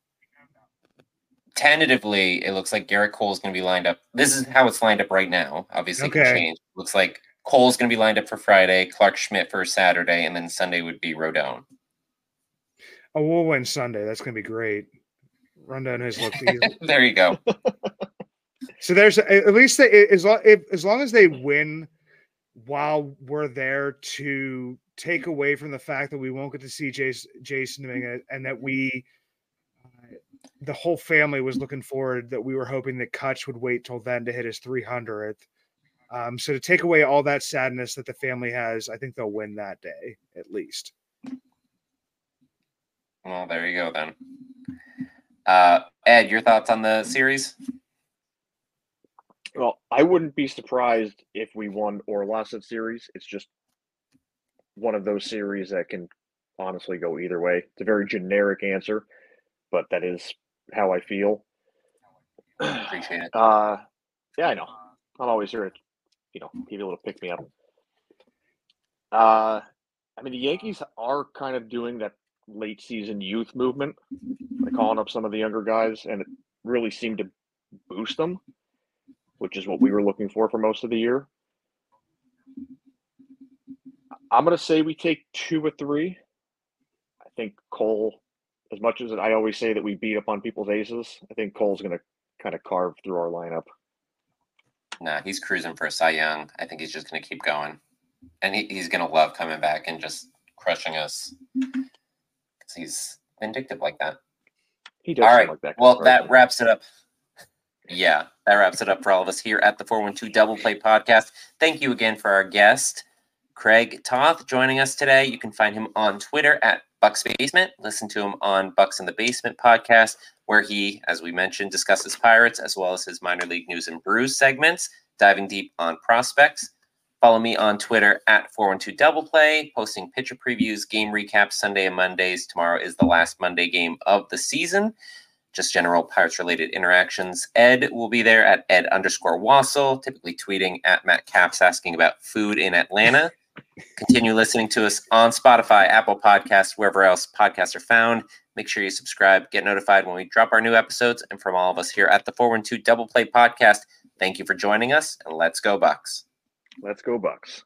Tentatively, it looks like Gerrit Cole is going to be lined up. This is how it's lined up right now. Obviously, it can change. Looks like Cole's going to be lined up for Friday, Clarke Schmidt for Saturday, and then Sunday would be Rodon. Oh, we'll win Sunday. That's going to be great. Rodon has looked. he's- there you go. so there's at least they, as long if, as long as they win while we're there to take away from the fact that we won't get to see Jasson, Jasson Dominguez and that we uh, the whole family was looking forward that we were hoping that Cutch would wait till then to hit his 300th. Um, so to take away all that sadness that the family has, I think they'll win that day at least. Well, there you go then. Uh, Ed, your thoughts on the series? Well, I wouldn't be surprised if we won or lost that series. It's just one of those series that can honestly go either way. It's a very generic answer, but that is how I feel. Appreciate it. Uh, yeah, I know. I'm always here to, you know, give you a little pick me up. Uh, I mean, the Yankees are kind of doing that late season youth movement, like calling up some of the younger guys, and it really seemed to boost them, which is what we were looking for for most of the year. I'm going to say we take two or three. I think Cole, as much as I always say that we beat up on people's aces, I think Cole's going to kind of carve through our lineup. Nah, he's cruising for a Cy Young. I think he's just going to keep going. And he, he's going to love coming back and just crushing us. 'Cause he's vindictive like that. He does All right. like that. Well, right? that wraps it up. Yeah, that wraps it up for all of us here at the 412 Double Play Podcast. Thank you again for our guest, Craig Toth, joining us today. You can find him on Twitter at Bucs Basement. Listen to him on Bucs in the Basement podcast, where he, as we mentioned, discusses Pirates as well as his minor league news and brews segments, diving deep on prospects. Follow me on Twitter at 412 Double Play, posting pitcher previews, game recaps Sunday and Mondays. Tomorrow is the last Monday game of the season just general Pirates related interactions. Ed will be there at Ed underscore Wassel, typically tweeting at Matt Caps asking about food in Atlanta. Continue listening to us on Spotify, Apple Podcasts, wherever else podcasts are found. Make sure you subscribe, get notified when we drop our new episodes. And from all of us here at the 412 Double Play Podcast, thank you for joining us and let's go, Bucs. Let's go, Bucs.